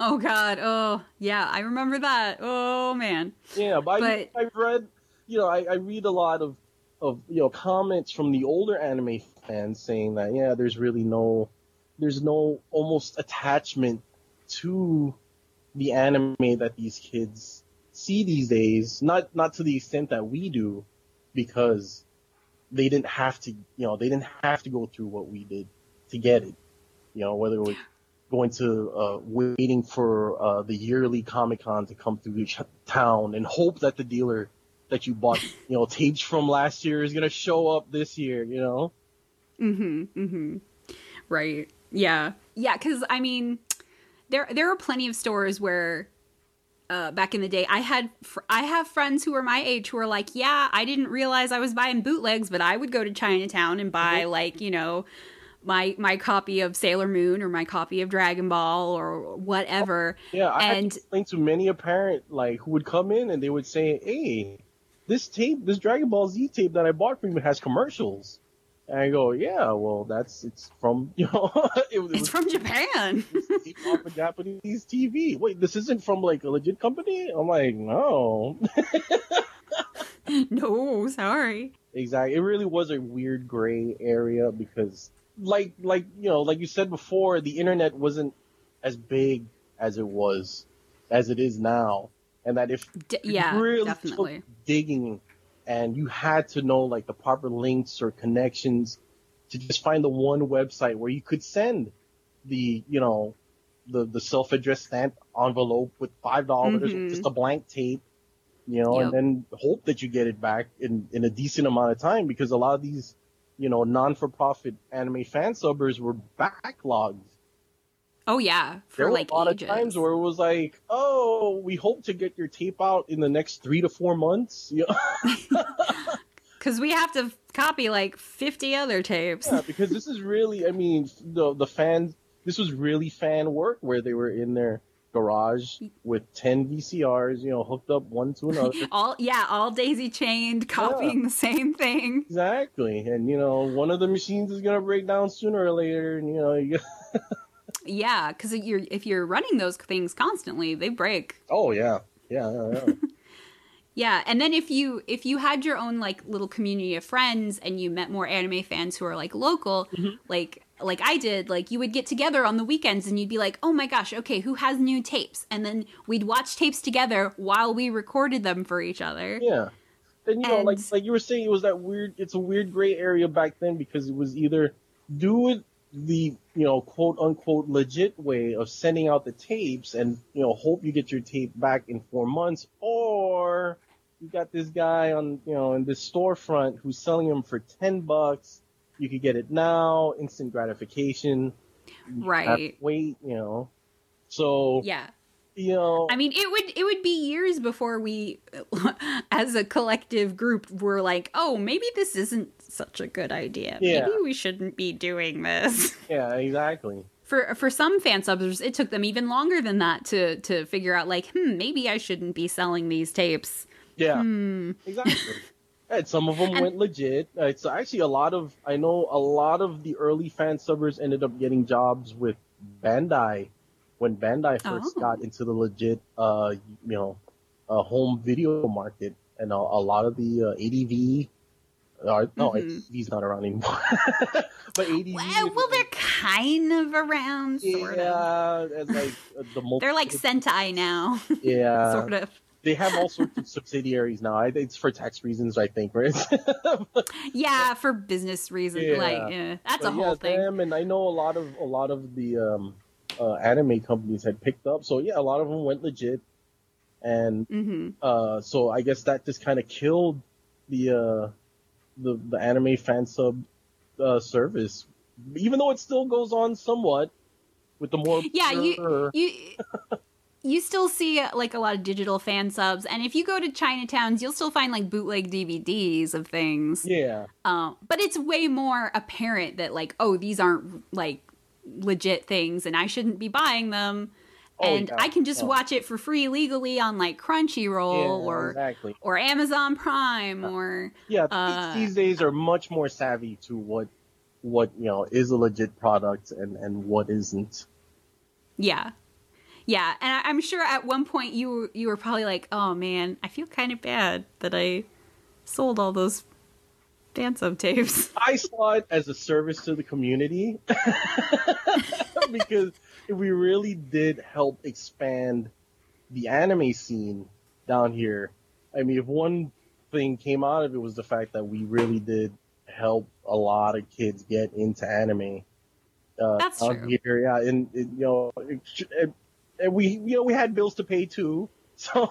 Oh god. Oh yeah. I remember that. Oh man. Yeah but, But- I, i've read you know I, I read a lot of of you know comments from the older anime fans saying that yeah there's really no there's no almost attachment to the anime that these kids see these days. Not not to the extent that we do because they didn't have to you know they didn't have to go through what we did to get it you know whether it was going to uh, waiting for uh, the yearly comic con to come through each town and hope that the dealer that you bought you know tapes from last year is going to show up this year you know Mm-hmm. Mm-hmm. Right. Yeah. Yeah. Because I mean, there there are plenty of stores where, uh, back in the day, I had fr- I have friends who are my age who are like, yeah, I didn't realize I was buying bootlegs, but I would go to Chinatown and buy Mhm. like you know. My my copy of Sailor Moon or my copy of Dragon Ball or whatever. Yeah, I had And- to explain to many a parent like who would come in and they would say, "Hey, this tape, this Dragon Ball Z tape that I bought from you has commercials." And I go, "Yeah, well, that's it's from *laughs* you know, it, was- it It's was from Japan. *laughs* tape off Japanese TV. Wait, this isn't from like a legit company?" I'm like, "No." *laughs* no, sorry. Exactly. It really was a weird gray area because, like, like you know, like you said before, the internet wasn't as big as it was, as it is now, and that if D- yeah, really definitely. digging, and you had to know like the proper links or connections to just find the one website where you could send the, you know, the the self-addressed stamped envelope with five dollars, Mhm. just a blank tape you know, Yep. and then hope that you get it back in, in a decent amount of time because a lot of these, you know, non-for-profit anime fan subbers were backlogged. Oh yeah, There for were like a lot ages. of times where it was like, oh, we hope to get your tape out in the next three to four months. *laughs* Know? Because *laughs* we have to copy like 50 other tapes. yeah, because this is really, I mean, the the fans, this was really fan work where they were in their garage with 10 VCRs, you know, hooked up one to another. *laughs* All yeah, all daisy chained, copying the same thing. Exactly, and you know, one of the machines is gonna break down sooner or later, and you know, you Yeah, because you're if you're running those things constantly, they break. oh yeah, yeah, yeah, yeah. *laughs* Yeah, and then if you if you had your own like little community of friends and you met more anime fans who are like local, mm-hmm. like like I did, like you would get together on the weekends and you'd be like, "Oh my gosh, okay, who has new tapes?" And then we'd watch tapes together while we recorded them for each other. yeah. And you know, like like you were saying, it was that weird. It's a weird gray area back then because it was either do it the you know quote unquote legit way of sending out the tapes and you know hope you get your tape back in four months, or you got this guy on you know in this storefront who's selling them for ten bucks. You could get it now, instant gratification. You have to Right. Wait, you know. So Yeah. Know, I mean, it would it would be years before we, *laughs* as a collective group, were like, "Oh, maybe this isn't such a good idea. Yeah. Maybe we shouldn't be doing this." *laughs* yeah, exactly. For for some fan subs, it took them even longer than that to to figure out, like, hmm, maybe I shouldn't be selling these tapes. Yeah, Hmm. exactly. *laughs* And some of them And- went legit. It's actually a lot of I know a lot of the early fan subbers ended up getting jobs with Bandai when Bandai first Oh. got into the legit uh you know uh, home video market and a, a lot of the uh, ADV uh, no Mhm. ADV's not around anymore *laughs* but ADV Well, well, they're kind of around, sort of. yeah and like uh, the *laughs* multi- They're like Sentai now, *laughs* yeah sort of. they have all sorts of subsidiaries now. I, it's for tax reasons, I think, right? Yeah, for business reasons. Yeah. Like, yeah, that's a But whole yeah, thing. Them, and I know a lot of a lot of the um, uh, anime companies had picked up. So yeah, a lot of them went legit, and hmm uh, so I guess that just kind of killed the uh, the the anime fan sub uh, service, even though it still goes on somewhat with the more Yeah, you *laughs* you you still see uh, like a lot of digital fan subs, and if you go to Chinatowns, you'll still find like bootleg DVDs of things. yeah. Um, but it's way more apparent that like, oh, these aren't like legit things, and I shouldn't be buying them. Oh, and yeah. I can just Oh. watch it for free legally on like Crunchyroll yeah, or exactly or Amazon Prime or Yeah, Uh, these days are much more savvy to what what you know is a legit product and and what isn't. Yeah. Yeah, and I- I'm sure at one point you you were probably like, "Oh man, I feel kind of bad that I sold all those sub tapes." *laughs* I saw it as a service to the community *laughs* because we really did help expand the anime scene down here. I mean, if one thing came out of it was the fact that we really did help a lot of kids get into anime. Uh, That's true. Here, yeah, and, and, you know, it, it, and we you know we had bills to pay too, *laughs* so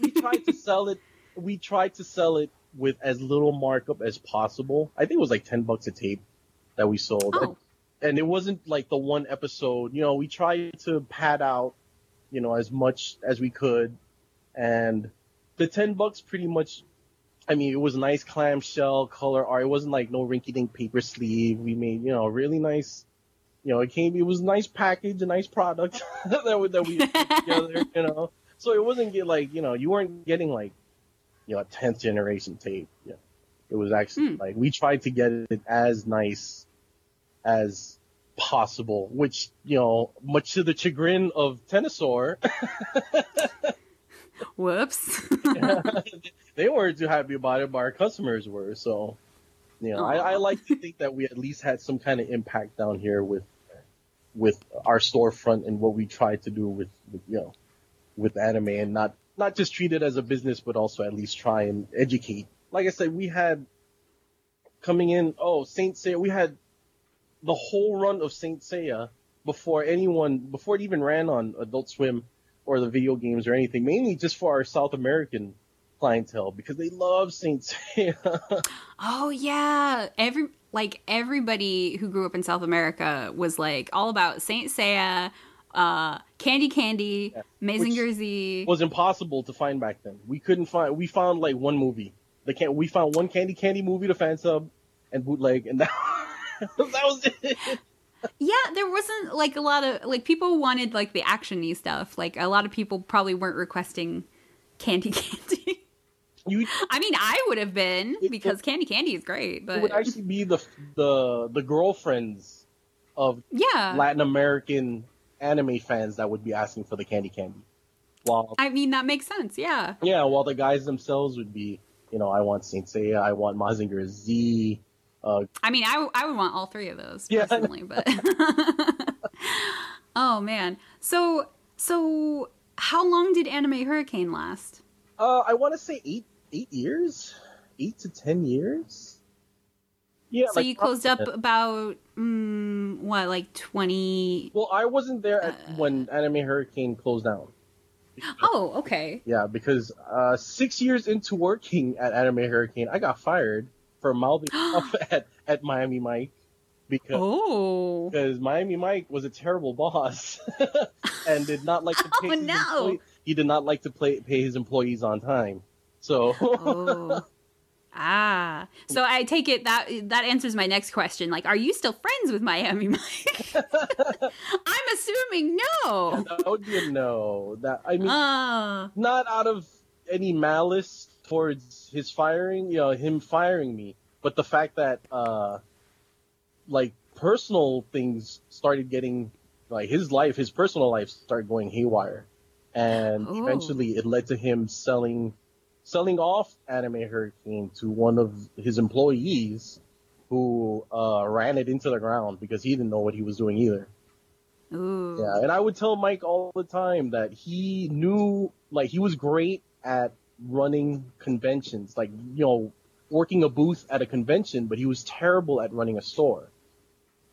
we tried to sell it. We tried to sell it with as little markup as possible. I think it was like ten bucks a tape that we sold, Oh, and it wasn't like the one episode. You know, we tried to pad out, you know, as much as we could, and the ten bucks pretty much. I mean, it was nice clamshell color art. It wasn't like no rinky-dink paper sleeve. We made, you know, really nice. You know, it came. It was a nice package, a nice product *laughs* that we, that we put *laughs* together. You know, so it wasn't get like you know you weren't getting like you know a tenth generation tape. Yeah, it was actually Hmm. like we tried to get it as nice as possible, which you know, much to the chagrin of Ctenosaur, *laughs* whoops. *laughs* they weren't too happy about it, but our customers were. So, you know, I, I like to think that we at least had some kind of impact down here with with our storefront and what we try to do with, with you know with anime and not not just treat it as a business, but also at least try and educate. Like I said, we had coming in. Oh, Saint Seiya, we had the whole run of Saint Seiya before anyone before it even ran on Adult Swim or the video games or anything. Mainly just for our South American clientele because they love Saint Seiya. *laughs* oh yeah, every like everybody who grew up in South America was like all about Saint Seiya, uh, Candy Candy, yeah. Mazinger Z. Was impossible to find back then. We couldn't find. We found like one movie. The can we found one Candy Candy movie to fan sub and bootleg, and *laughs* that, that was it. yeah, there wasn't like a lot of like people wanted like the actiony stuff. Like a lot of people probably weren't requesting Candy *laughs* Candy. You, I mean, I would have been because it, Candy Candy is great, but it would actually be the the the girlfriends of yeah Latin American anime fans that would be asking for the Candy Candy. While I mean, that makes sense. Yeah. Yeah, while the guys themselves would be, you know, I want Saint Seiya, I want Mazinger Z. Uh, I mean, I, I would want all three of those personally, but *laughs* *laughs* oh man, so so how long did Anime Hurricane last? Uh, I want to say eight eight years, eight to ten years. Yeah. So like, you closed up about mm, what, like twenty? Well, I wasn't there at, uh, when Anime Hurricane closed down. Oh, okay. Yeah, because uh, six years into working at Anime Hurricane, I got fired for mouthing *gasps* off at, at Miami Mike because oh. because Miami Mike was a terrible boss *laughs* and did not like to *laughs* pay. oh no! He did not like to play, pay his employees on time. So. oh. *laughs* Ah, so I take it that that answers my next question. Like, are you still friends with Miami Mike? *laughs* I'm assuming no. That would be a no. That I mean, uh. not out of any malice towards his firing, you know, him firing me, but the fact that, uh, like personal things started getting, like his life, his personal life started going haywire, and Ooh. eventually it led to him selling selling off Anime Hurricane to one of his employees who uh, ran it into the ground because he didn't know what he was doing either. Ooh. Yeah, and I would tell Mike all the time that he knew, like, he was great at running conventions, like, you know, working a booth at a convention, but he was terrible at running a store.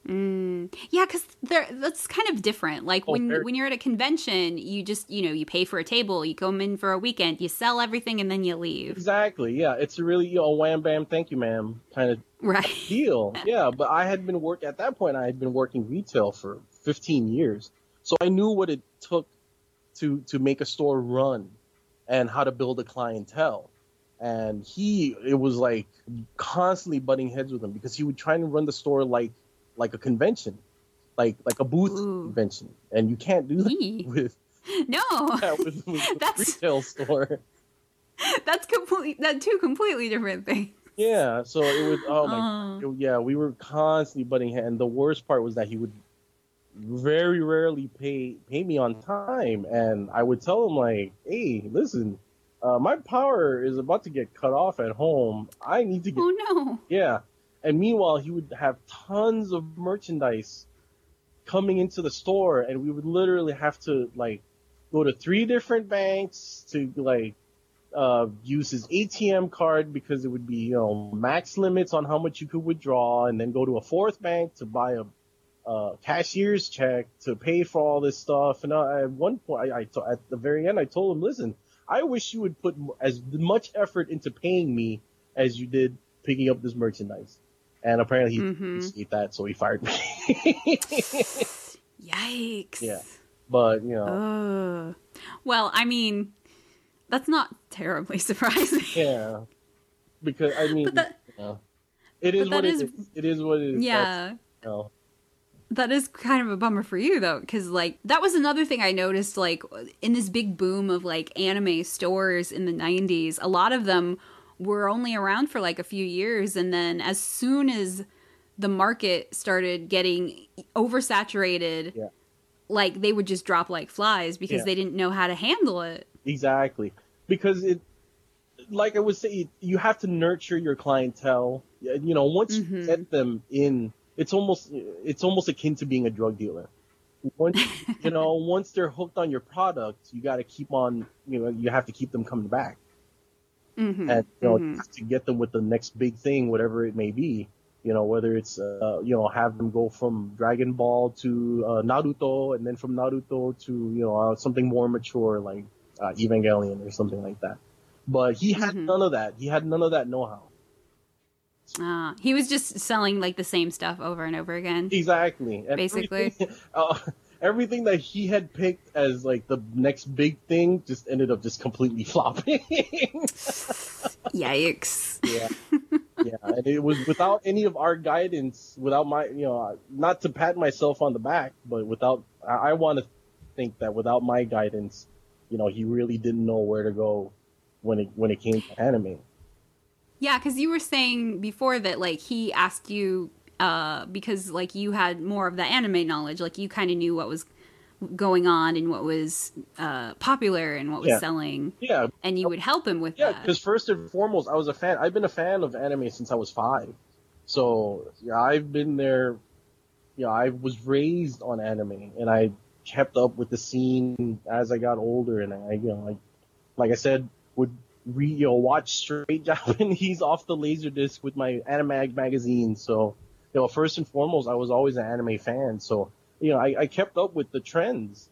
Mm. Yeah, because that's kind of different. Like oh, when very- when you're at a convention, you just you know you pay for a table, you come in for a weekend, you sell everything, and then you leave. Exactly. Yeah, it's a really you know wham bam thank you ma'am kind of right deal. *laughs* yeah, but I had been work at that point. I had been working retail for 15 years, so I knew what it took to to make a store run and how to build a clientele. And he, it was like constantly butting heads with him because he would try and run the store like like a convention, like like a booth Ooh. convention, and you can't do that *laughs* with no *laughs* yeah, with, with *laughs* that's retail store. That's completely that two completely different things. Yeah, so it was oh my uh. yeah, we were constantly butting heads, and the worst part was that he would very rarely pay pay me on time, and I would tell him like, hey, listen. Uh, my power is about to get cut off at home. I need to get. Oh no! Yeah, and meanwhile, he would have tons of merchandise coming into the store, and we would literally have to like go to three different banks to like uh, use his ATM card because it would be you know max limits on how much you could withdraw, and then go to a fourth bank to buy a uh, cashier's check to pay for all this stuff. And at one point, I, I t- at the very end, I told him, "Listen, I wish you would put as much effort into paying me as you did picking up this merchandise." And apparently he mm-hmm. didn't that, so he fired me. *laughs* Yikes! Yeah, but you know. Uh, well, I mean, that's not terribly *laughs* surprising. Yeah, because I mean, that, you know, it is what it is, is. It is what it is. Yeah. You know. That is kind of a bummer for you though, because like that was another thing I noticed. Like in this big boom of like anime stores in the '90s, a lot of them were only around for like a few years and then as soon as the market started getting oversaturated yeah. like they would just drop like flies because yeah. they didn't know how to handle it exactly because it like I was saying, you have to nurture your clientele. You know, once you Mhm. get them in, it's almost it's almost akin to being a drug dealer. Once *laughs* you know, once they're hooked on your product, you got to keep on. You know, you have to keep them coming back, Mhm, and you know, mhm. to get them with the next big thing, whatever it may be. You know, whether it's uh, you know have them go from Dragon Ball to uh, Naruto, and then from Naruto to you know uh, something more mature like uh, Evangelion or something like that. But he had Mhm. none of that. He had none of that know-how. Ah, he was just selling like the same stuff over and over again. Exactly. And Basically. *laughs* uh, everything that he had picked as like the next big thing just ended up just completely *laughs* flopping. *laughs* Yikes. yeah. Yeah, and it was without any of our guidance, without my, you know, not to pat myself on the back, but without, I, I want to think that without my guidance, you know, he really didn't know where to go when it when it came to anime. Yeah, because you were saying before that like he asked you uh because like you had more of the anime knowledge, like you kind of knew what was going on and what was uh popular and what was Yeah. selling, Yeah, and you would help him with Yeah, that. Yeah, because first and foremost, I was a fan. I've been a fan of anime since I was five. So yeah, I've been there. Yeah, I was raised on anime, and I kept up with the scene as I got older. And I, you know, like, like I said, would re, you know, watch straight *laughs* Japanese off the laserdisc with my Animag magazine. So, you know, first and foremost, I was always an anime fan. So, you know, I, I kept up with the trends,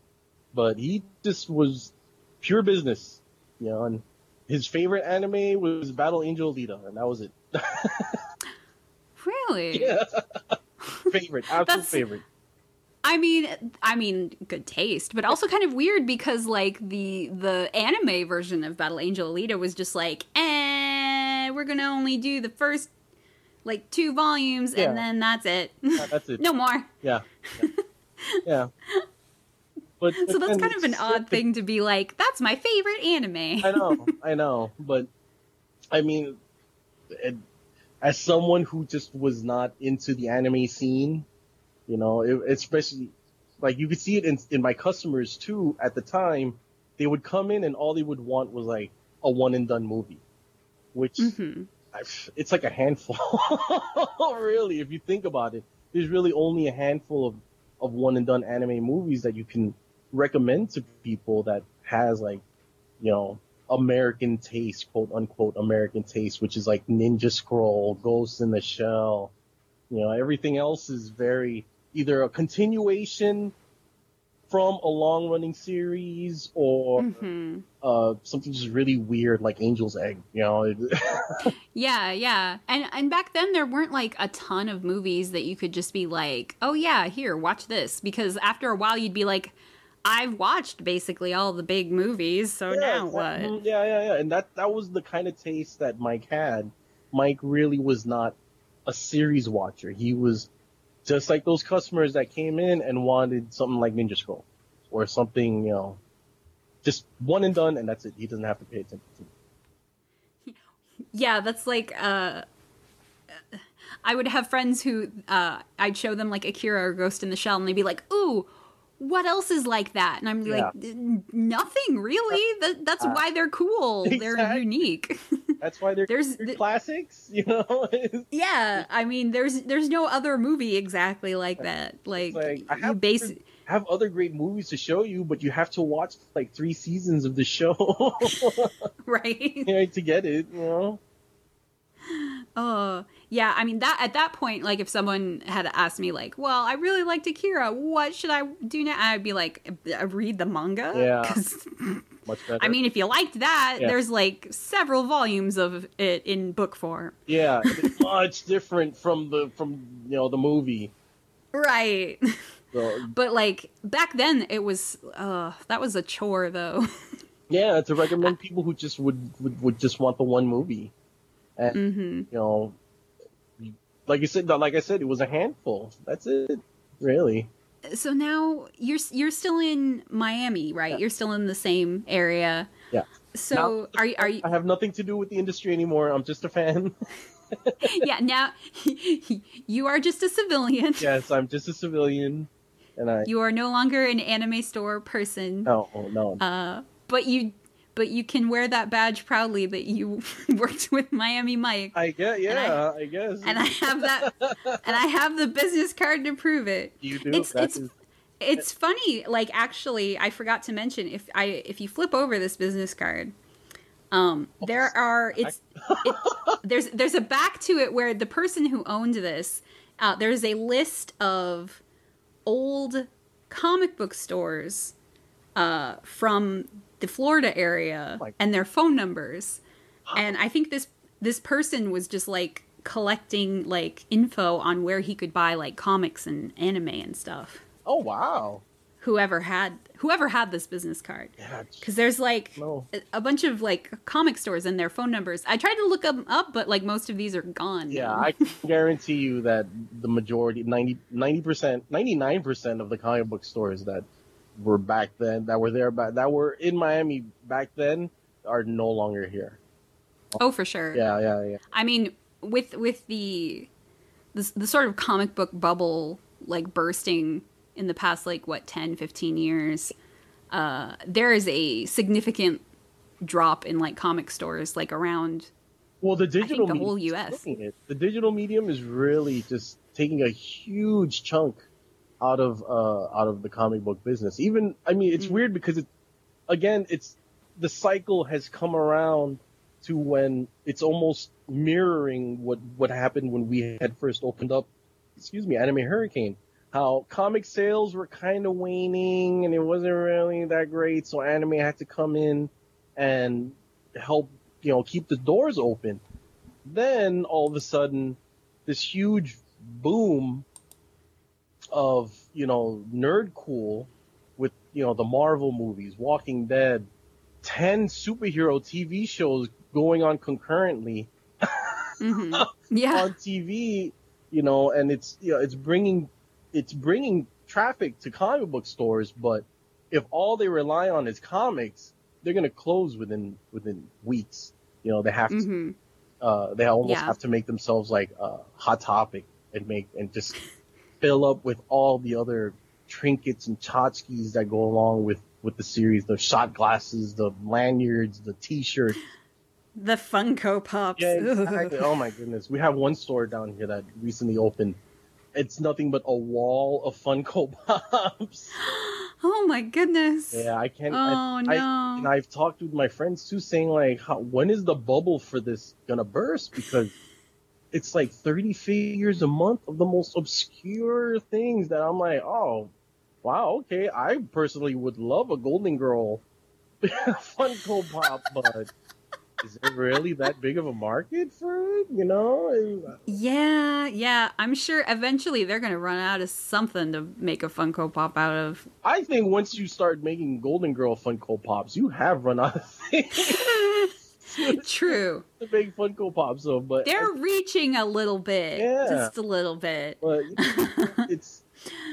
but he just was pure business, you know, and his favorite anime was Battle Angel Alita, and that was it. *laughs* really? Yeah. *laughs* favorite, absolute favorite. I mean, I mean, good taste, but also kind of weird because like the the anime version of Battle Angel Alita was just like, eh, we're gonna only do the first like two volumes Yeah. and then that's it. Yeah, *laughs* that's it. no more. Yeah. Yeah. *laughs* yeah. But So that's kind of an odd thing to be like, that's my favorite anime. I know, *laughs* I know, but I mean, it, as someone who just was not into the anime scene, you know, it, especially like you could see it in in my customers too. At the time, they would come in and all they would want was like a one and done movie, which hmm I- it's like a handful. *laughs* really, if you think about it, there's really only a handful of, of one and done anime movies that you can recommend to people that has like, you know, American taste, quote unquote American taste, which is like Ninja Scroll, Ghost in the Shell. You know, everything else is very either a continuation from a long running series or hmm uh, something just really weird like Angel's Egg. You know, *laughs* Yeah, yeah. And and back then there weren't like a ton of movies that you could just be like, "Oh yeah, here, watch this." Because after a while you'd be like, "I've watched basically all the big movies, so now that- what?" mm, Yeah, yeah, yeah. And that that was the kind of taste that Mike had. Mike really was not a series watcher. He was just like those customers that came in and wanted something like Ninja Scroll or something, you know, just one and done, and that's it. He doesn't have to pay attention to. *laughs* Yeah, that's like uh I would have friends who uh I'd show them like Akira or Ghost in the Shell and they'd be like, "Ooh, what else is like that?" And I'm like, "Nothing really. That, that's Uh, why they're cool. *laughs* They're unique." *laughs* That's why they're, There's they're classics, *laughs* you know. yeah, I mean, there's there's no other movie exactly like that. Like, like, I you have base other- have other great movies to show you, but you have to watch like three seasons of the show right. you know, to get it. You know. Oh, yeah. I mean that at that point, like if someone had asked me, like, "Well, I really liked Akira. What should I do now?" I'd be like, "Uh, "Read the manga." Yeah. *laughs* 'Cause, Much better. I mean, if you liked that, Yeah. there's like several volumes of it in book form. Yeah, *laughs* it's much different from the from you know the movie. Right. *laughs* So but like back then, it was uh that was a chore though. yeah, to recommend people who just would would, would just want the one movie, and hmm you know, like you said, like I said, it was a handful. That's it, really. So now you're you're still in Miami, right? Yeah. You're still in the same area. Yeah. So Now- are you are you I have nothing to do with the industry anymore. I'm just a fan. *laughs* yeah, now *laughs* you are just a civilian. yes, I'm just a civilian, and I You are no longer an anime store person. no no Uh, but you but you can wear that badge proudly that you *laughs* worked with Miami Mike. I guess, yeah, I, I, guess. And I have that, *laughs* and I have the business card to prove it. You do. It's it's is... it's funny. Like actually, I forgot to mention if I if you flip over this business card, um, there are it's it, *laughs* there's there's a back to it where the person who owned this, uh, there's a list of old comic book stores uh, from the Florida area oh and their phone numbers. And I think this this person was just like collecting like info on where he could buy like comics and anime and stuff. Oh wow. Whoever had whoever had this business card. Yeah. Cuz there's like no. a, bunch of like comic stores and their phone numbers. I tried to look them up but like most of these are gone. Yeah, I *laughs* guarantee you that the majority 90 90% 99% of the comic book stores that were back then that were there but that were in Miami back then are no longer here. Oh, for sure. Yeah, yeah, yeah. I mean, with with the the, the sort of comic book bubble like bursting in the past like what 10 15 years uh there is a significant drop in like comic stores like around well the digital the whole us the digital medium is really just taking a huge chunk out of uh, out of the comic book business. Even I mean, it's mm weird because it again, it's the cycle has come around to when it's almost mirroring what what happened when we had first opened up. Excuse me, Anime Hurricane. How comic sales were kind of waning and it wasn't really that great, so anime had to come in and help, you know, keep the doors open. Then all of a sudden, this huge boom of you know nerd cool with you know the Marvel movies, Walking Dead, ten superhero TV shows going on concurrently mm-hmm. *laughs* yeah. on TV, you know, and it's you know it's bringing it's bringing traffic to comic book stores, but if all they rely on is comics, they're gonna close within within weeks. You know, they have to. Mm-hmm. Uh, they almost yeah. have to make themselves like a hot topic and make and just fill up with all the other trinkets and tchotchkes that go along with, with the series, the shot glasses, the lanyards, the t-shirts. The Funko Pops. Yeah, exactly. oh my goodness. We have one store down here that recently opened. It's nothing but a wall of Funko *laughs* Pops. Oh my goodness. Yeah, I can't. Oh I, no. I, and I've talked with my friends too, saying like, how, when is the bubble for this gonna burst? Because it's like 30 figures a month of the most obscure things that I'm like, oh, wow, okay. I personally would love a Golden Girl *laughs* Funko Pop, but is it really that big of a market for it? You know? Yeah, yeah. I'm sure eventually they're going to run out of something to make a Funko Pop out of. I think once you start making Golden Girl Funko Pops, you have run out of things. *laughs* *laughs* True. *laughs* the big Funko Pop, so but they're I, reaching a little bit, yeah, just a little bit. But *laughs* it's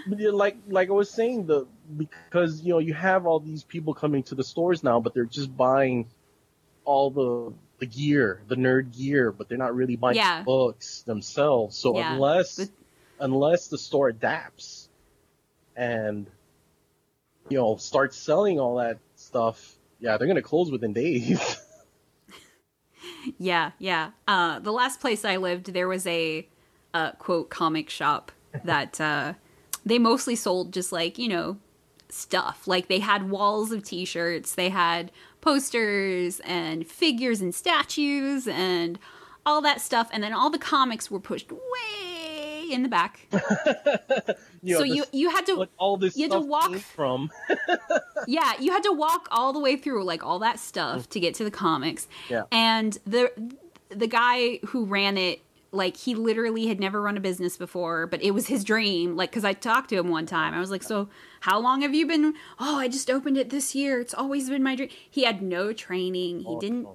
like like I was saying, the because you know you have all these people coming to the stores now, but they're just buying all the the gear, the nerd gear, but they're not really buying yeah. books themselves. So yeah. unless unless the store adapts and you know starts selling all that stuff, yeah, they're gonna close within days. Yeah, yeah. Uh, the last place I lived, there was a uh, quote comic shop *laughs* that uh, they mostly sold just like you know stuff. Like they had walls of T-shirts, they had posters and figures and statues and all that stuff, and then all the comics were pushed way in the back. *laughs* you know, so you you had to all this you had to walk from. *laughs* yeah, you had to walk all the way through like all that stuff mm. to get to the comics. Yeah, and the the guy who ran it like he literally had never run a business before but it was his dream like because i talked to him one time i was like so how long have you been oh i just opened it this year it's always been my dream he had no training he didn't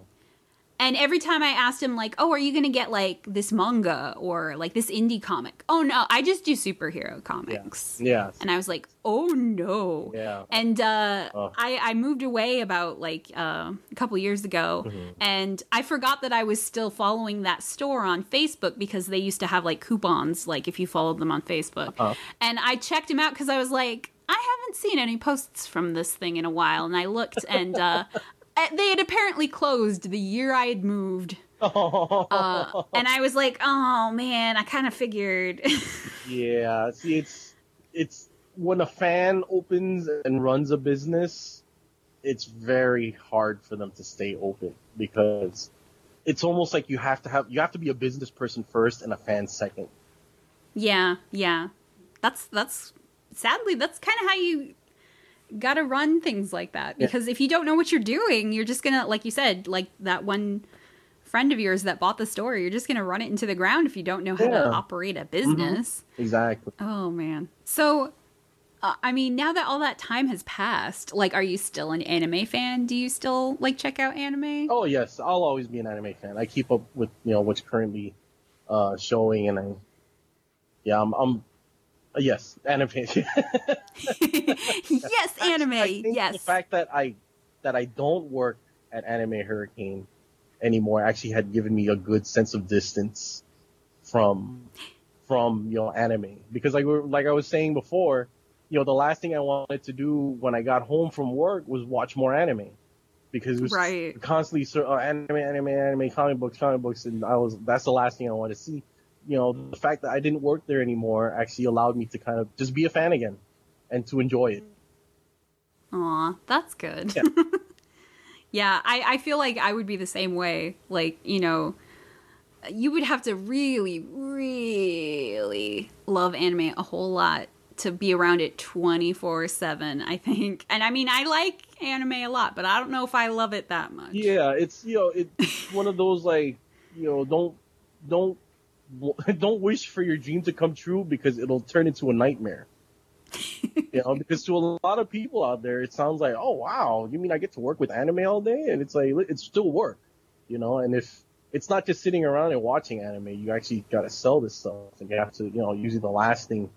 and every time I asked him, like, oh, are you going to get like this manga or like this indie comic? Oh, no, I just do superhero comics. Yeah. And I was like, oh, no. Yeah. And uh, I, I moved away about like uh, a couple years ago mm-hmm. and I forgot that I was still following that store on Facebook because they used to have like coupons, like if you followed them on Facebook. Uh-huh. And I checked him out because I was like, I haven't seen any posts from this thing in a while. And I looked and uh, they had apparently closed the year I had moved. *laughs* Uh, and I was like, oh man, I kind of figured. *laughs* yeah, see, it's it's when a fan opens and runs a business, it's very hard for them to stay open because it's almost like you have to have you have to be a business person first and a fan second. Yeah, yeah. That's that's sadly that's kind of how you got to run things like that because yeah. if you don't know what you're doing, you're just going to like you said, like that one friend of yours that bought the store, you're just going to run it into the ground if you don't know how yeah. to operate a business. Mm-hmm. Exactly. Oh man. So uh, I mean, now that all that time has passed, like, are you still an anime fan? Do you still like check out anime? Oh yes, I'll always be an anime fan. I keep up with you know what's currently uh, showing, and I yeah, I'm, I'm yes, anime. *laughs* *laughs* yes, anime. Yes. The fact that I that I don't work at Anime Hurricane anymore actually had given me a good sense of distance from from you know anime because like like I was saying before, you know the last thing I wanted to do when I got home from work was watch more anime because it was right. constantly uh, anime, anime, anime, comic books, comic books, and I was that's the last thing I wanted to see you know, the fact that I didn't work there anymore actually allowed me to kind of just be a fan again and to enjoy it. Aw, that's good. Yeah, *laughs* yeah I, I feel like I would be the same way. Like, you know, you would have to really, really love anime a whole lot to be around it 24 7 i think and i mean i like anime a lot but i don't know if i love it that much yeah it's you know it's one of those like you know don't don't *laughs* don't wish for your dream to come true because it'll turn into a nightmare. *laughs* you know, because to a lot of people out there, it sounds like, oh wow, you mean I get to work with anime all day? And it's like, it's still work, you know, and if it's not just sitting around and watching anime, you actually got to sell this stuff and you have to, you know, usually the last thing,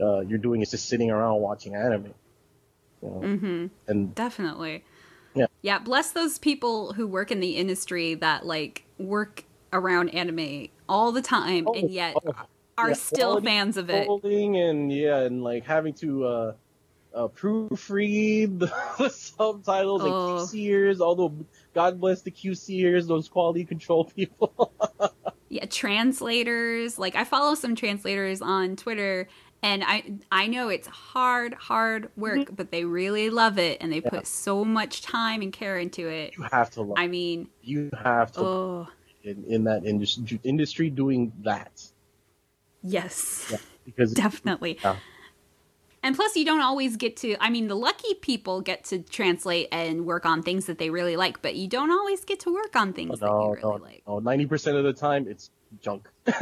uh, you're doing is just sitting around watching anime. You know? mm-hmm. And definitely. Yeah. Yeah. Bless those people who work in the industry that like work around anime all the time, oh, and yet oh, are yeah, still fans of it. And yeah, and like having to uh, uh, proofread the, *laughs* the subtitles oh. and QCers. Although God bless the QCers, those quality control *laughs* people. yeah, translators. Like I follow some translators on Twitter, and I I know it's hard, hard work, mm-hmm. but they really love it, and they yeah. put so much time and care into it. You have to. Love I mean, you have to. Oh in, in that industry industry doing that. Yes. Yeah, because definitely. Yeah. And plus, you don't always get to. I mean, the lucky people get to translate and work on things that they really like, but you don't always get to work on things no, that you really no, like. No, ninety percent of the time, it's junk. *laughs*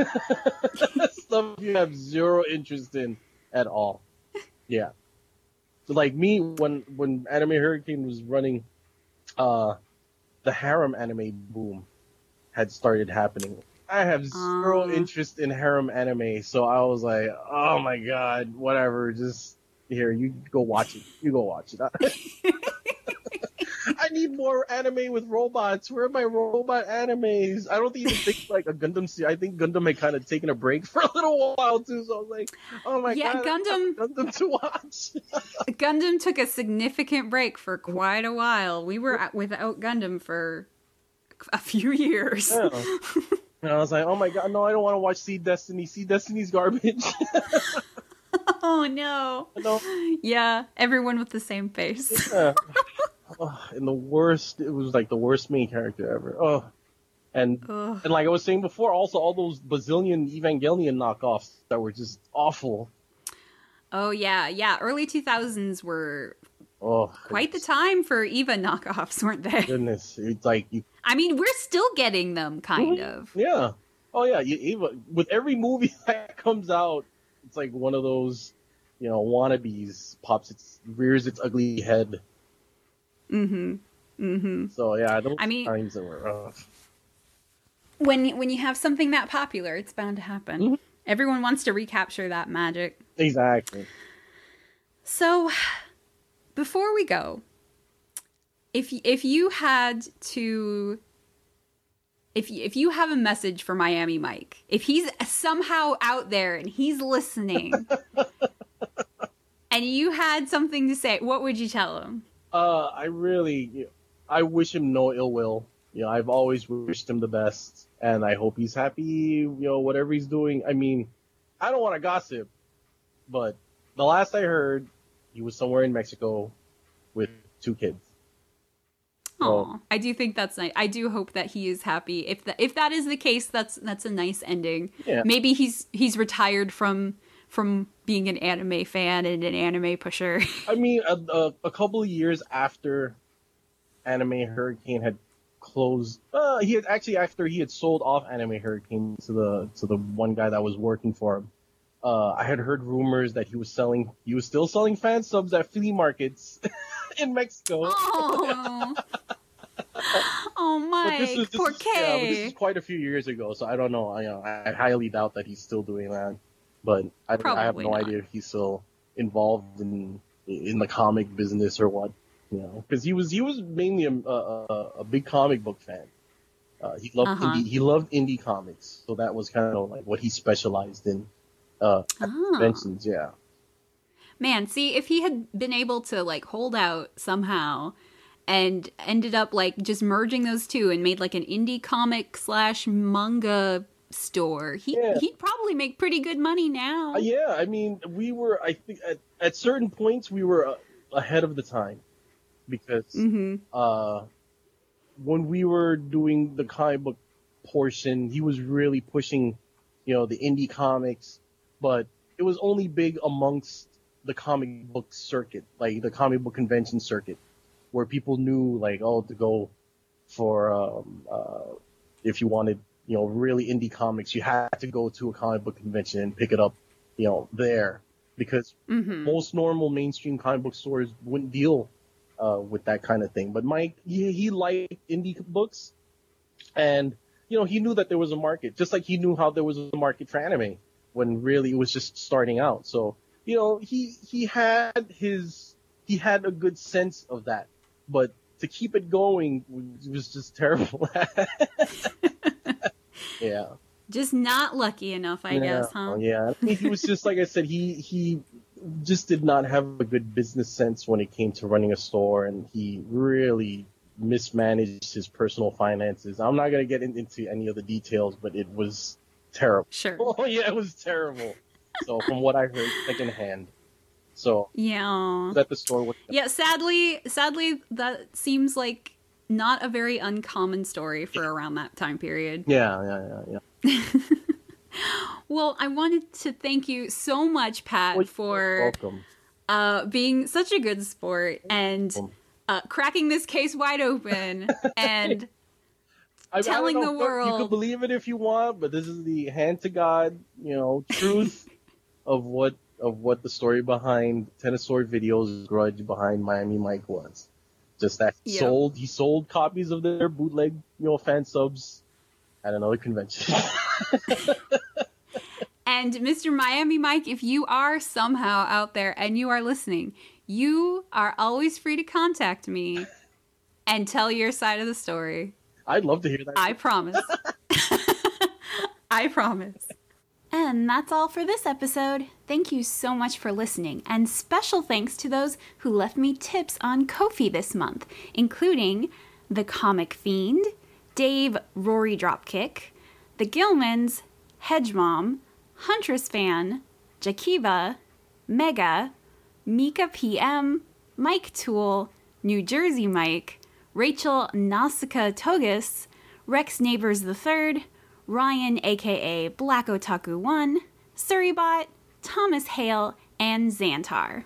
Stuff you have zero interest in at all. Yeah. So, like me, when when Anime Hurricane was running, uh, the harem anime boom had started happening. I have zero um, interest in harem anime, so I was like, oh my god, whatever, just here, you go watch it. You go watch it. *laughs* I need more anime with robots. Where are my robot animes? I don't even think *laughs* like a Gundam. I think Gundam had kind of taken a break *laughs* for a little while too. So I was like, oh my yeah, god, Gundam. Gundam to watch. Gundam took a significant break for quite a while. We were without Gundam for a few years. Yeah. *laughs* and I was like, oh my god, no, I don't want to watch Seed Destiny. Seed Destiny's garbage. *laughs* oh no. no. Yeah, everyone with the same face. Yeah. *laughs* oh, and the worst, it was like the worst main character ever. Oh. And Ugh. and like I was saying before, also all those bazillion Evangelion knockoffs that were just awful. Oh yeah, yeah. Early two thousands were Oh, quite the time for Eva knockoffs, weren't they? *laughs* Goodness, it's like you. I mean, we're still getting them, kind mm-hmm. of. Yeah. Oh yeah, you, Eva. With every movie *laughs* that comes out, it's like one of those, you know, wannabes pops its rears its ugly head. Mm-hmm. Mm-hmm. So yeah, those I mean, times were rough. When when you have something that popular, it's bound to happen. Mm-hmm. Everyone wants to recapture that magic. Exactly. So before we go, if if you had to if if you have a message for Miami Mike, if he's somehow out there and he's listening, *laughs* and you had something to say, what would you tell him? Uh, I really, I wish him no ill will. You know, I've always wished him the best, and I hope he's happy. You know, whatever he's doing. I mean, I don't want to gossip, but the last I heard, he was somewhere in Mexico with two kids. Oh, I do think that's nice. I do hope that he is happy. If that if that is the case, that's that's a nice ending. Yeah. Maybe he's he's retired from from being an anime fan and an anime pusher. *laughs* I mean, a, a, a couple of years after Anime Hurricane had closed, uh, he had actually after he had sold off Anime Hurricane to the to the one guy that was working for him. Uh, I had heard rumors that he was selling, he was still selling fan subs at flea markets *laughs* in Mexico. oh, *laughs* oh Mike, this is, this poor is, yeah, this is quite a few years ago, so I don't know. I, uh, I highly doubt that he's still doing that. But I, I have no not. idea if he's still involved in in the comic business or what. You know, because he was he was mainly a, a, a- a big comic book fan. Uh, he loved Uh-huh. indie, he loved indie comics, so that was kind of like what he specialized in. Uh, at Ah. conventions, yeah. Man, see if he had been able to like hold out somehow and ended up like just merging those two and made like an indie comic slash manga store, he Yeah. he'd probably make pretty good money now. Uh, yeah, I mean, we were. I think at, at certain points we were uh, ahead of the time because Mm-hmm. uh, when we were doing the comic book portion, he was really pushing, you know, the indie comics, but it was only big amongst the comic book circuit, like the comic book convention circuit, where people knew, like, oh, to go for, um, uh, if you wanted, you know, really indie comics, you had to go to a comic book convention and pick it up, you know, there, because Mm-hmm. most normal mainstream comic book stores wouldn't deal uh, with that kind of thing. But Mike, he, he liked indie books, and you know he knew that there was a market, just like he knew how there was a market for anime when really it was just starting out. So you know he he had his he had a good sense of that, but to keep it going was- just *laughs* terrible. yeah. Just not lucky enough, I yeah, guess, huh? Yeah, I mean, he was just like I said. He he just did not have a good business sense when it came to running a store, and he really mismanaged his personal finances. I'm not gonna get in, into any of the details, but it was terrible. Sure. *laughs* Oh yeah, it was terrible. So from what I heard secondhand, so Yeah. that the store was Yeah, sadly, sadly that seems like not a very uncommon story for around that time period. yeah yeah yeah yeah. *laughs* Well, I wanted to thank you so much, Pat, Well, for uh, being such a good sport and uh, cracking this case wide open *laughs* and I, I telling know, the You world. can believe it if you want, but this is the hand to God, you know, *laughs* truth of what of what the story behind Ctenosaur Video's grudge behind Miami Mike was. Just that he Yep. sold he sold copies of their bootleg, you know, fan subs at another convention. *laughs* And Mr. Miami Mike, if you are somehow out there and you are listening, you are always free to contact me and tell your side of the story. I'd love to hear that. I promise. *laughs* I promise. And that's all for this episode. Thank you so much for listening, and special thanks to those who left me tips on Ko-fi this month, including The Comic Fiend, Dave Rory Dropkick, The Gilmans, Hedge Mom, Huntress Fan, Jakiva, Mega, Mika PM, Mike Tool, New Jersey Mike, Rachel Nausicaa Togus, Rex Neighbors III, Ryan aka Black Otaku 1, Surreybot, Thomas Hale, and Xantar.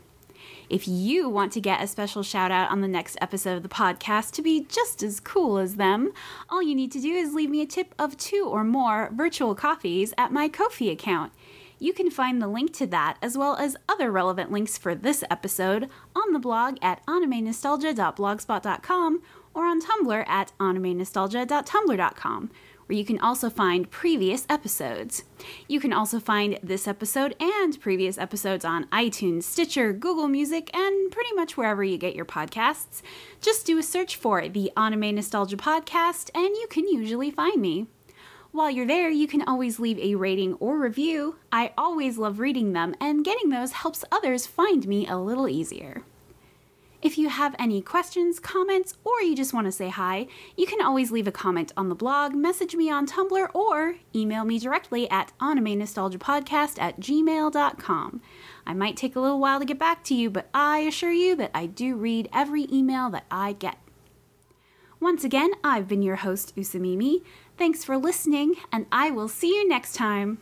If you want to get a special shout out on the next episode of the podcast to be just as cool as them, all you need to do is leave me a tip of two or more virtual coffees at my Ko-fi account. You can find the link to that as well as other relevant links for this episode on the blog at animenostalgia.blogspot.com or on Tumblr at animenostalgia.tumblr.com where you can also find previous episodes. You can also find this episode and previous episodes on iTunes, Stitcher, Google Music, and pretty much wherever you get your podcasts. Just do a search for the Anime Nostalgia Podcast, and you can usually find me. While you're there, you can always leave a rating or review. I always love reading them, and getting those helps others find me a little easier. If you have any questions, comments, or you just want to say hi, you can always leave a comment on the blog, message me on Tumblr, or email me directly at animenostalgiapodcast at gmail.com. I might take a little while to get back to you, but I assure you that I do read every email that I get. Once again, I've been your host, Usamimi. Thanks for listening, and I will see you next time.